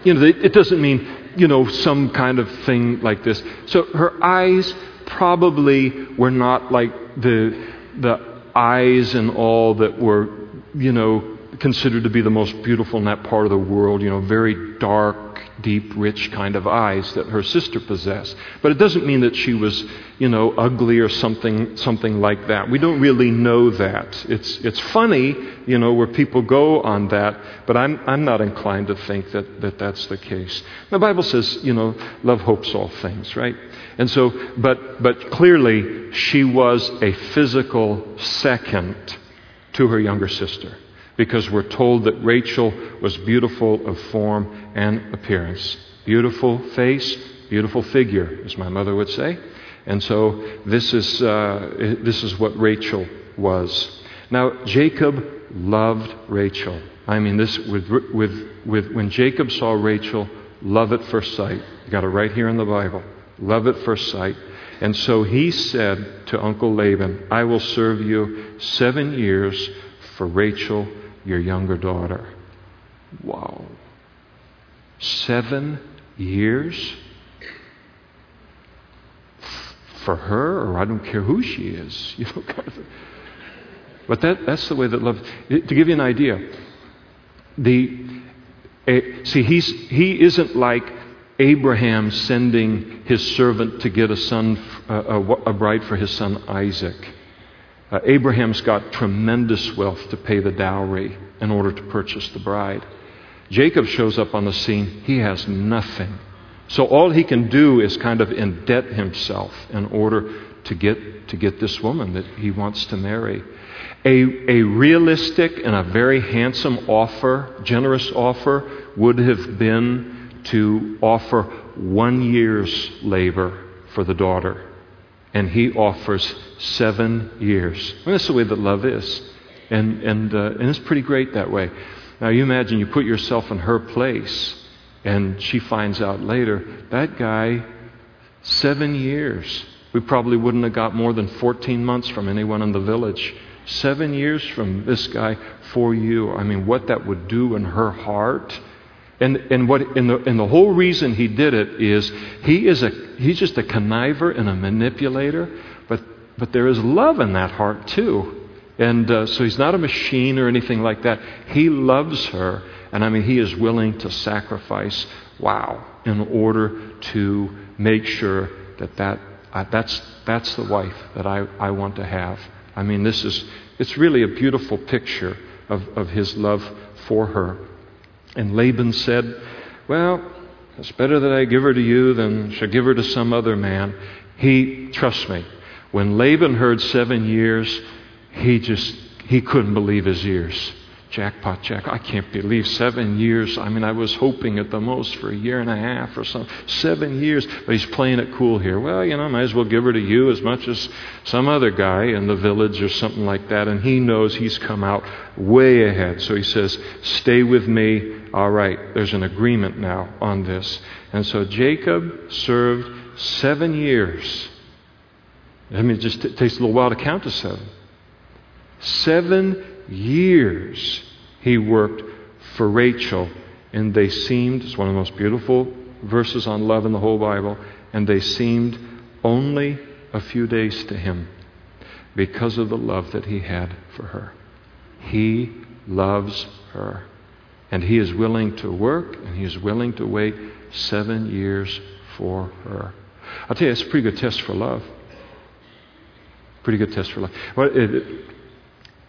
you know, it doesn't mean you know some kind of thing like this. So her eyes probably were not like the the eyes and all that were, you know, considered to be the most beautiful in that part of the world, you know, very dark, deep, rich kind of eyes that her sister possessed. But it doesn't mean that she was, you know, ugly or something, something like that. We don't really know that. It's, it's funny, you know, where people go on that, but I'm, I'm not inclined to think that, that that's the case. The Bible says, you know, love hopes all things, right? And so, but, but clearly, she was a physical second to her younger sister because we're told that Rachel was beautiful of form and appearance. Beautiful face, beautiful figure, as my mother would say. And so this is, uh, this is what Rachel was. Now, Jacob loved Rachel. I mean, this with, with, with when Jacob saw Rachel, love at first sight. You got it right here in the Bible. Love at first sight. And so he said to Uncle Laban, I will serve you seven years for Rachel your younger daughter. Wow. Seven years? For her, or I don't care who she is. You know, kind of. But that, that's the way that love. To give you an idea, the uh, see he's he isn't like Abraham sending his servant to get a son, uh, a, a bride for his son Isaac. Uh, Abraham's got tremendous wealth to pay the dowry in order to purchase the bride. Jacob shows up on the scene. He has nothing. So all he can do is kind of indebt himself in order to get, to get this woman that he wants to marry. A, a realistic and a very handsome offer, generous offer, would have been to offer one year's labor for the daughter and he offers seven years. And that's the way that love is. And, and, uh, and it's pretty great that way. Now, you imagine you put yourself in her place, and she finds out later that guy, seven years. We probably wouldn't have got more than 14 months from anyone in the village. Seven years from this guy for you. I mean, what that would do in her heart and, and, what, and, the, and the whole reason he did it is he is a, he's just a conniver and a manipulator, but, but there is love in that heart too. And uh, so he's not a machine or anything like that. He loves her, and I mean, he is willing to sacrifice, wow, in order to make sure that, that uh, that's, that's the wife that I, I want to have. I mean, this is, it's really a beautiful picture of, of his love for her. And Laban said, Well, it's better that I give her to you than should give her to some other man. He, trust me, when Laban heard seven years, he just, he couldn't believe his ears. Jackpot, Jack. I can't believe seven years. I mean, I was hoping at the most for a year and a half or something. Seven years. But he's playing it cool here. Well, you know, I might as well give her to you as much as some other guy in the village or something like that. And he knows he's come out way ahead. So he says, Stay with me. All right, there's an agreement now on this. And so Jacob served seven years. I mean, it just t- takes a little while to count to seven. Seven years he worked for Rachel, and they seemed, it's one of the most beautiful verses on love in the whole Bible, and they seemed only a few days to him because of the love that he had for her. He loves her. And he is willing to work and he is willing to wait seven years for her. I'll tell you, it's a pretty good test for love. Pretty good test for love. Well, it,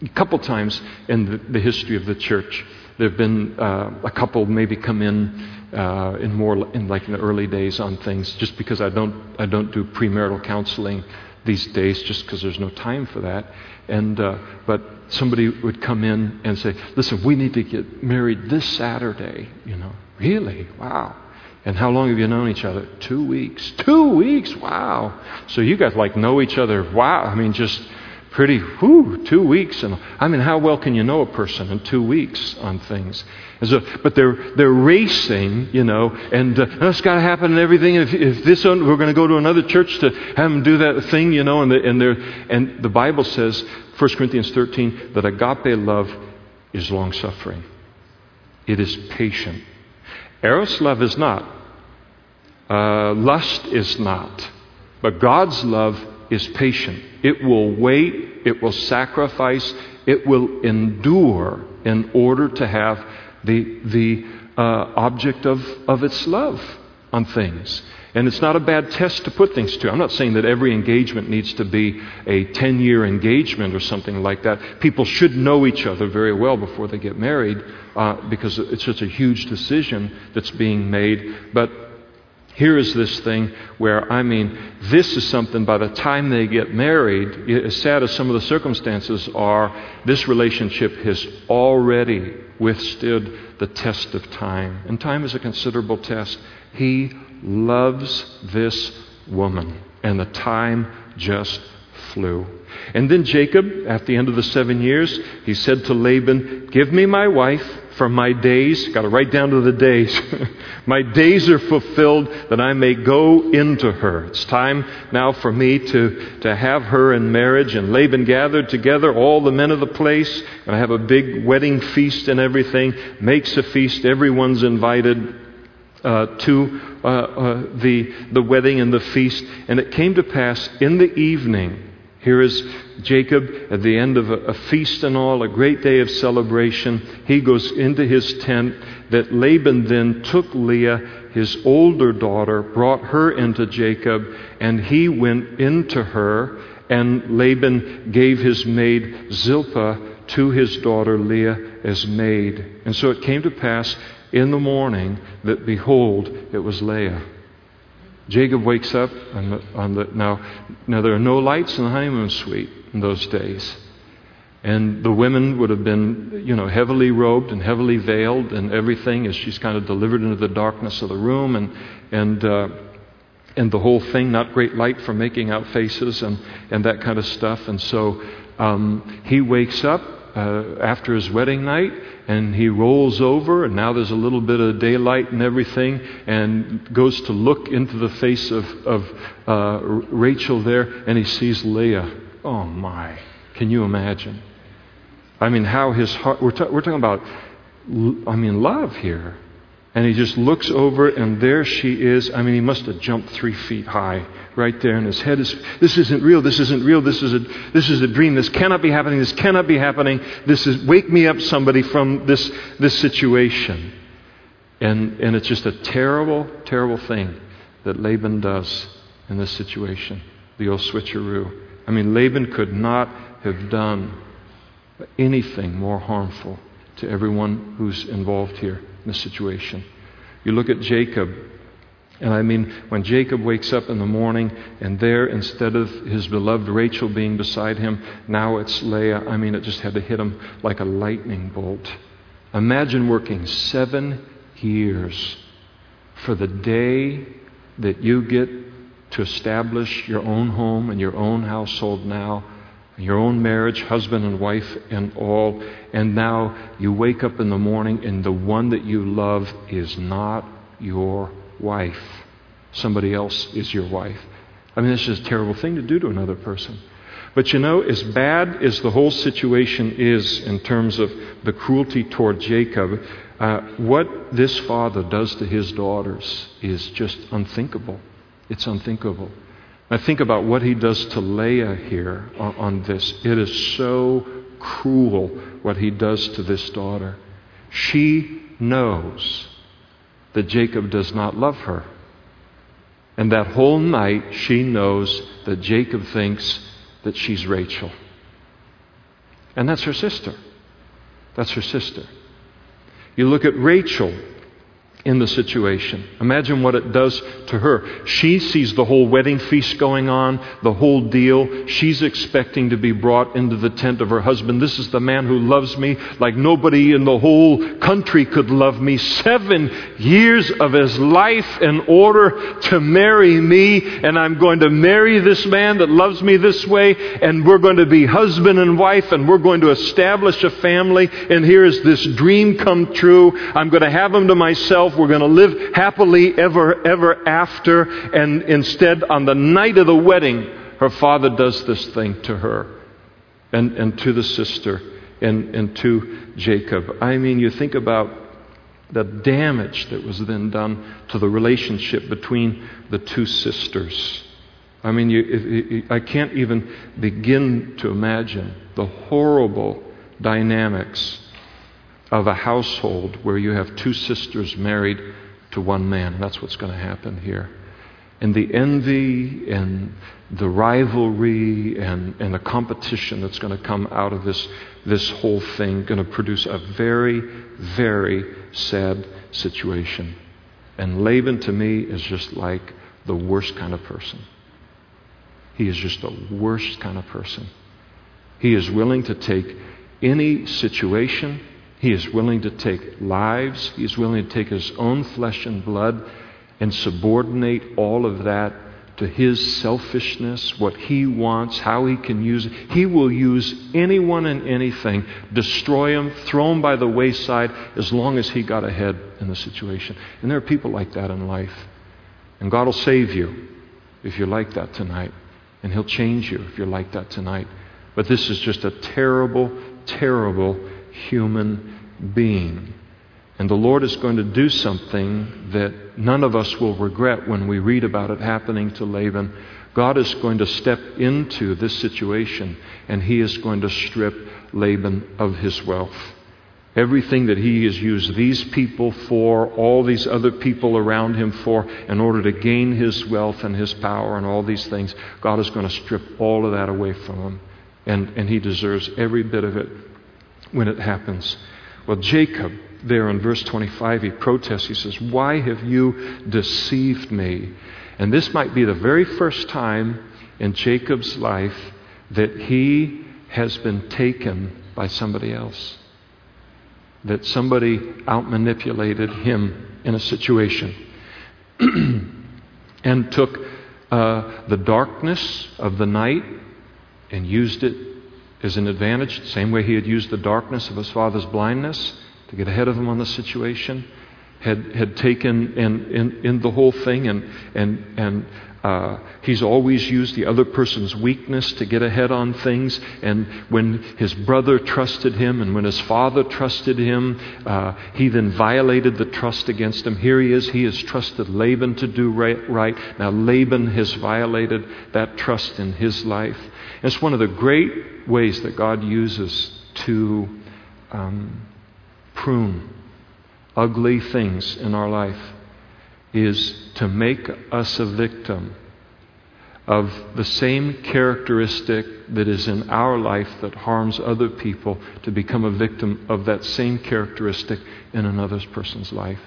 a couple times in the, the, history of the church, there have been uh, a couple maybe come in uh, in more in like in the early days on things, just because I don't I don't do premarital counseling these days, just because there's no time for that. And uh, but somebody would come in and say, "Listen, we need to get married this Saturday." You know, really? Wow. And how long have you known each other? Two weeks. Two weeks? Wow. So you guys like know each other. Wow. I mean, just pretty, whew, two weeks. And I mean, how well can you know a person in two weeks on things? So, but they're, they're racing, you know, and uh, it's got to happen and everything. If, if this, one, we're going to go to another church to have them do that thing, you know, and, the, and, and the Bible says, 1 Corinthians 13, that agape love is long suffering. It is patient. Eros love is not. Uh, lust is not. But God's love is patient. It will wait, it will sacrifice, it will endure in order to have the, the uh, object of, of its love on things. And it's not a bad test to put things to. I'm not saying that every engagement needs to be a 10 year engagement or something like that. People should know each other very well before they get married uh, because it's such a huge decision that's being made. But here is this thing where, I mean, this is something by the time they get married, as sad as some of the circumstances are, this relationship has already withstood the test of time. And time is a considerable test. He loves this woman, and the time just flew. And then Jacob, at the end of the seven years, he said to Laban, Give me my wife, for my days, got to write down to the days, my days are fulfilled that I may go into her. It's time now for me to, to have her in marriage. And Laban gathered together all the men of the place, and I have a big wedding feast and everything, makes a feast, everyone's invited uh, to uh, uh, the, the wedding and the feast. And it came to pass in the evening, here is Jacob at the end of a, a, feast and all, a great day of celebration. He goes into his tent. That Laban then took Leah, his older daughter, brought her into Jacob, and he went into her. And Laban gave his maid Zilpah to his daughter Leah as maid. And so it came to pass in the morning that behold, it was Leah. Jacob wakes up on the, on the, now, now there are no lights in the honeymoon suite in those days. And the women would have been, you know, heavily robed and heavily veiled and everything as she's kind of delivered into the darkness of the room and, and, uh, and the whole thing, not great light for making out faces and, and that kind of stuff. And so um, he wakes up uh, after his wedding night and he rolls over, and now there's a little bit of daylight and everything, and goes to look into the face of, of uh, Rachel there, and he sees Leah. Oh my, can you imagine? I mean, how his heart, we're, ta- we're talking about, I mean, love here. And he just looks over, and there she is. I mean, he must have jumped three feet high right there, and his head is, this isn't real, this isn't real, this is a, this is a dream, this cannot be happening, this cannot be happening. This is, wake me up, somebody, from this, this situation. And, and it's just a terrible, terrible thing that Laban does in this situation, the old switcheroo. I mean, Laban could not have done anything more harmful to everyone who's involved here in the situation. You look at Jacob, and I mean, when Jacob wakes up in the morning and there, instead of his beloved Rachel being beside him, now it's Leah, I mean, it just had to hit him like a lightning bolt. Imagine working seven years for the day that you get to establish your own home and your own household now your own marriage, husband and wife and all, and now you wake up in the morning and the one that you love is not your wife. Somebody else is your wife. I mean, this is a terrible thing to do to another person. But you know, as bad as the whole situation is in terms of the cruelty toward Jacob, uh, what this father does to his daughters is just unthinkable. It's unthinkable. I think about what he does to Leah here on, on this. It is so cruel what he does to this daughter. She knows that Jacob does not love her. And that whole night, she knows that Jacob thinks that she's Rachel. And that's her sister. That's her sister. You look at Rachel in the situation. Imagine what it does to her. She sees the whole wedding feast going on, the whole deal. She's expecting to be brought into the tent of her husband. This is the man who loves me like nobody in the whole country could love me. Seven years of his life in order to marry me, and I'm going to marry this man that loves me this way, and we're going to be husband and wife, and we're going to establish a family, and here is this dream come true. I'm going to have him to myself we're going to live happily ever, ever after. And instead, on the night of the wedding, her father does this thing to her and, and to the sister and, and to Jacob. I mean, you think about the damage that was then done to the relationship between the two sisters. I mean, you, I can't even begin to imagine the horrible dynamics of a household where you have two sisters married to one man. That's what's going to happen here. And the envy and the rivalry and, and the competition that's going to come out of this, this whole thing going to produce a very, very sad situation. And Laban to me is just like the worst kind of person. He is just the worst kind of person. He is willing to take any situation, he is willing to take lives, he is willing to take his own flesh and blood and subordinate all of that to his selfishness, what he wants, how he can use it. He will use anyone and anything, destroy him, throw him by the wayside, as long as he got ahead in the situation. And there are people like that in life. And God will save you if you're like that tonight. And He'll change you if you're like that tonight. But this is just a terrible, terrible human being. And the Lord is going to do something that none of us will regret when we read about it happening to Laban. God is going to step into this situation and he is going to strip Laban of his wealth. Everything that he has used these people for, all these other people around him for, in order to gain his wealth and his power and all these things, God is going to strip all of that away from him. And, and he deserves every bit of it when it happens. Well, Jacob, there in verse 25, he protests. He says, Why have you deceived me? And this might be the very first time in Jacob's life that he has been taken by somebody else. That somebody outmanipulated him in a situation and took uh, the darkness of the night and used it as an advantage, same way he had used the darkness of his father's blindness to get ahead of him on the situation, had, had taken in, in, in the whole thing, and, and, and uh, he's always used the other person's weakness to get ahead on things. And when his brother trusted him and when his father trusted him, uh, he then violated the trust against him. Here he is. He has trusted Laban to do right. right. Now, Laban has violated that trust in his life. It's one of the great ways that God uses to um, prune ugly things in our life is to make us a victim of the same characteristic that is in our life that harms other people to become a victim of that same characteristic in another person's life.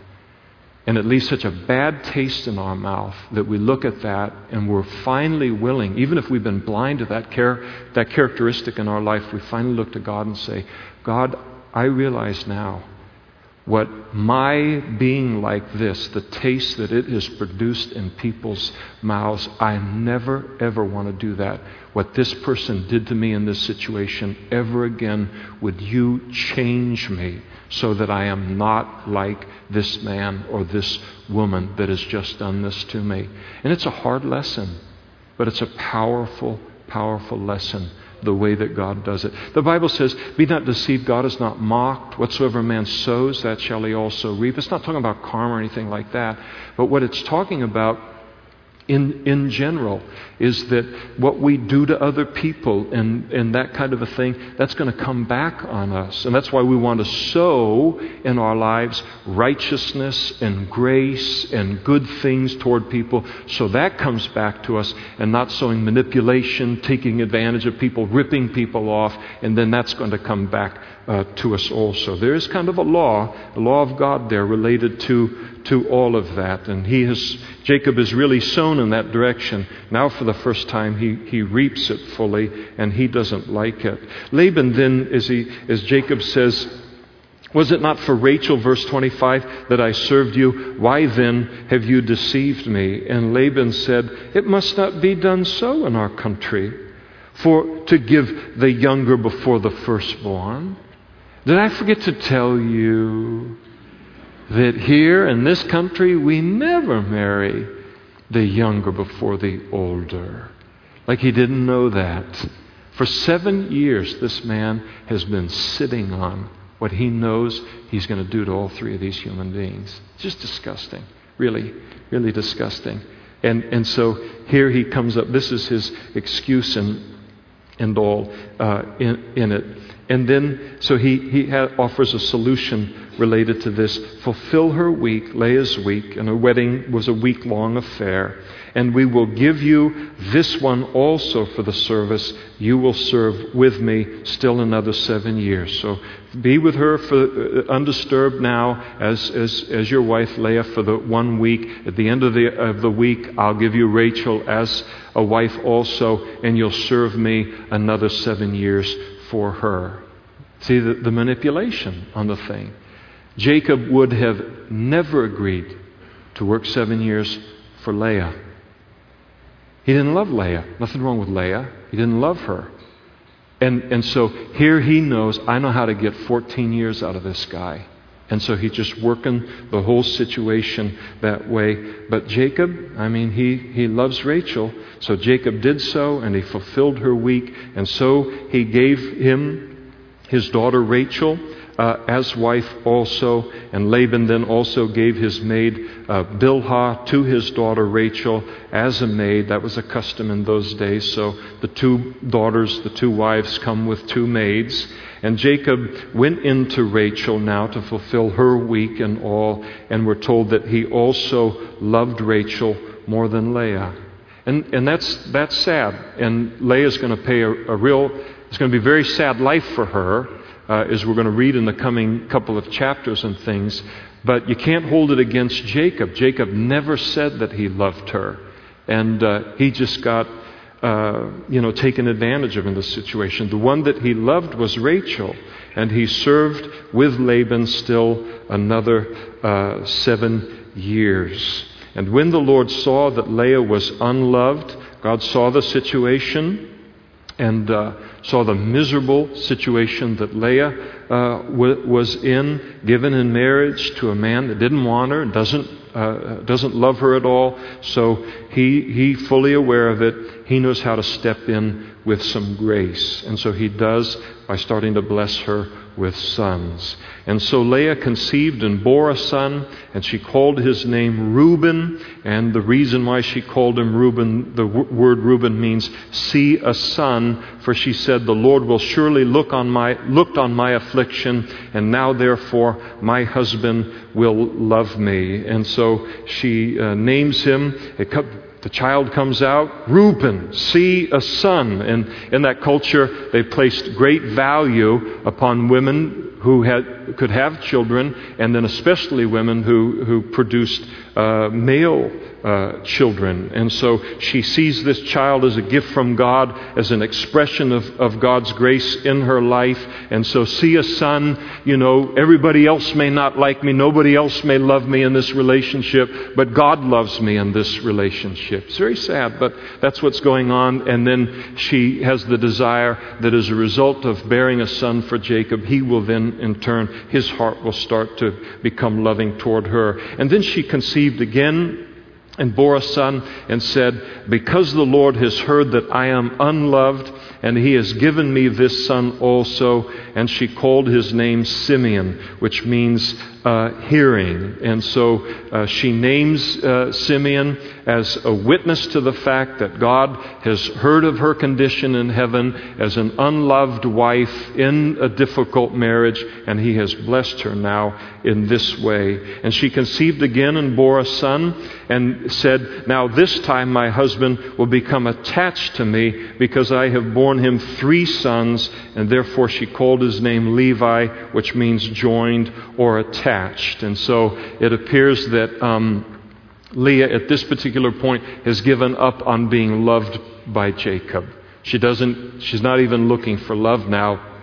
And it leaves such a bad taste in our mouth that we look at that and we're finally willing, even if we've been blind to that, char- that characteristic in our life, we finally look to God and say, God, I realize now what my being like this, the taste that it has produced in people's mouths, I never, ever want to do that. What this person did to me in this situation, ever again, would you change me so that I am not like this man or this woman that has just done this to me? And it's a hard lesson, but it's a powerful, powerful lesson the way that God does it. The Bible says, Be not deceived, God is not mocked. Whatsoever man sows, that shall he also reap. It's not talking about karma or anything like that. But what it's talking about in, in general is that what we do to other people and, and that kind of a thing, that's going to come back on us. And that's why we want to sow in our lives righteousness and grace and good things toward people so that comes back to us and not sowing manipulation, taking advantage of people, ripping people off, and then that's going to come back uh, to us also. There is kind of a law, a law of God there related to, to all of that. And he has, Jacob is really sown in that direction. Now, for the first time, he, he reaps it fully, and he doesn't like it. Laban then, as, he, as Jacob says, was it not for Rachel, verse 25, that I served you? Why then have you deceived me? And Laban said, It must not be done so in our country, for to give the younger before the firstborn. Did I forget to tell you that here in this country we never marry the younger before the older? Like he didn't know that. For seven years, this man has been sitting on what he knows he's going to do to all three of these human beings. Just disgusting. Really, really disgusting. And, and so here he comes up. This is his excuse and, and all uh, in, in it. And then, so he, he ha- offers a solution related to this. Fulfill her week, Leah's week, and her wedding was a week long affair. And we will give you this one also for the service. You will serve with me still another seven years. So be with her for, uh, undisturbed now as, as, as your wife, Leah, for the one week. At the end of the, of the week, I'll give you Rachel as a wife also, and you'll serve me another seven years for her. See the, the manipulation on the thing. Jacob would have never agreed to work seven years for Leah. He didn't love Leah. Nothing wrong with Leah. He didn't love her. And, and so here he knows, I know how to get 14 years out of this guy. And so he's just working the whole situation that way. But Jacob, I mean, he, he loves Rachel. So Jacob did so, and he fulfilled her week. And so he gave him his daughter Rachel uh, as wife also. And Laban then also gave his maid uh, Bilhah to his daughter Rachel as a maid. That was a custom in those days. So the two daughters, the two wives, come with two maids. And Jacob went into Rachel now to fulfill her week and all, and we're told that he also loved Rachel more than Leah. And, and that's, that's sad. And Leah's going to pay a, a real, it's going to be a very sad life for her, uh, as we're going to read in the coming couple of chapters and things. But you can't hold it against Jacob. Jacob never said that he loved her. And uh, he just got uh, you know, taken advantage of in this situation. The one that he loved was Rachel, and he served with Laban still another uh, seven years. And when the Lord saw that Leah was unloved, God saw the situation and uh, saw the miserable situation that Leah uh, w- was in, given in marriage to a man that didn't want her and doesn't, uh, doesn't love her at all. So he, he, fully aware of it, he knows how to step in with some grace. And so he does by starting to bless her with sons. And so Leah conceived and bore a son, and she called his name Reuben. And the reason why she called him Reuben, the w- word Reuben means see a son, for she said, The Lord will surely look on my, looked on my affliction, and now therefore my husband will love me. And so she uh, names him. It, the child comes out, Reuben, see a son. And in that culture, they placed great value upon women who had, could have children, and then especially women who, who produced uh, male uh, children. And so she sees this child as a gift from God, as an expression of, of God's grace in her life. And so, see a son, you know, everybody else may not like me, nobody else may love me in this relationship, but God loves me in this relationship. It's very sad, but that's what's going on. And then she has the desire that as a result of bearing a son for Jacob, he will then, in turn, his heart will start to become loving toward her. And then she conceived again and bore a son and said, Because the Lord has heard that I am unloved, and he has given me this son also. And she called his name Simeon, which means uh, hearing. And so uh, she names uh, Simeon as a witness to the fact that God has heard of her condition in heaven as an unloved wife in a difficult marriage, and he has blessed her now in this way. And she conceived again and bore a son, and said, Now this time my husband will become attached to me because I have borne him three sons, and therefore she called his name Levi, which means joined or attached. And so it appears that um, Leah, at this particular point, has given up on being loved by Jacob. She doesn't, she's not even looking for love now.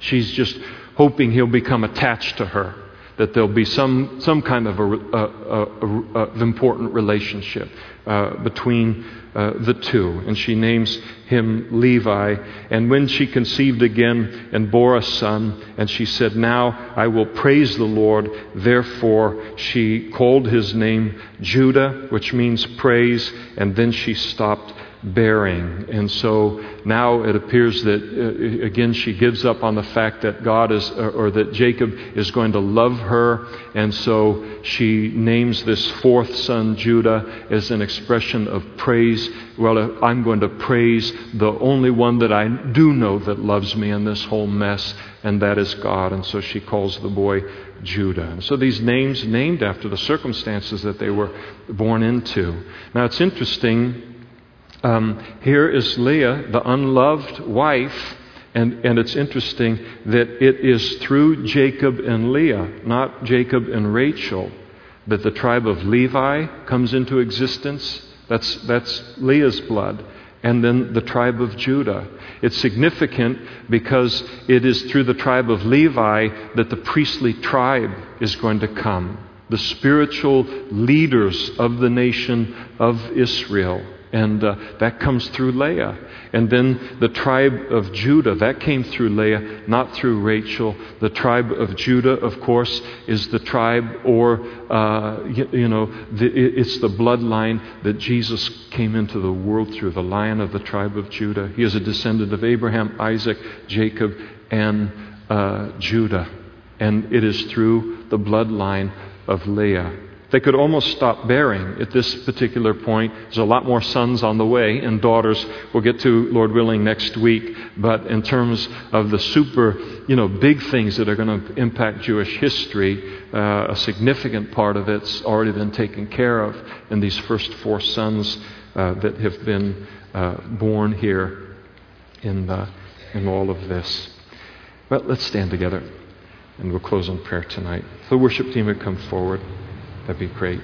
She's just hoping he'll become attached to her, that there'll be some, some kind of a, a, a, a important relationship uh, between uh, the two. And she names him Levi. And when she conceived again and bore a son, and she said, Now I will praise the Lord, therefore she called his name Judah, which means praise, and then she stopped bearing. And so now it appears that, uh, again, she gives up on the fact that God is, uh, or that Jacob is going to love her. And so she names this fourth son, Judah, as an expression of praise praise, well, I'm going to praise the only one that I do know that loves me in this whole mess, and that is God. And so she calls the boy Judah. And so these names named after the circumstances that they were born into. Now it's interesting. Um, here is Leah, the unloved wife and, and it's interesting that it is through Jacob and Leah, not Jacob and Rachel, that the tribe of Levi comes into existence. That's, that's Leah's blood. And then the tribe of Judah. It's significant because it is through the tribe of Levi that the priestly tribe is going to come. The spiritual leaders of the nation of Israel. And uh, that comes through Leah. And then the tribe of Judah, that came through Leah, not through Rachel. The tribe of Judah, of course, is the tribe, or, uh, you, you, know, the, it's the bloodline that Jesus came into the world through, the lion of the tribe of Judah. He is a descendant of Abraham, Isaac, Jacob, and uh, Judah. And it is through the bloodline of Leah. They could almost stop bearing at this particular point. There's a lot more sons on the way and daughters we'll get to, Lord willing, next week. But in terms of the super, you know, big things that are going to impact Jewish history, uh, a significant part of it's already been taken care of in these first four sons uh, that have been uh, born here in, uh, in all of this. Well, let's stand together and we'll close in prayer tonight. The worship team would come forward. That'd be great.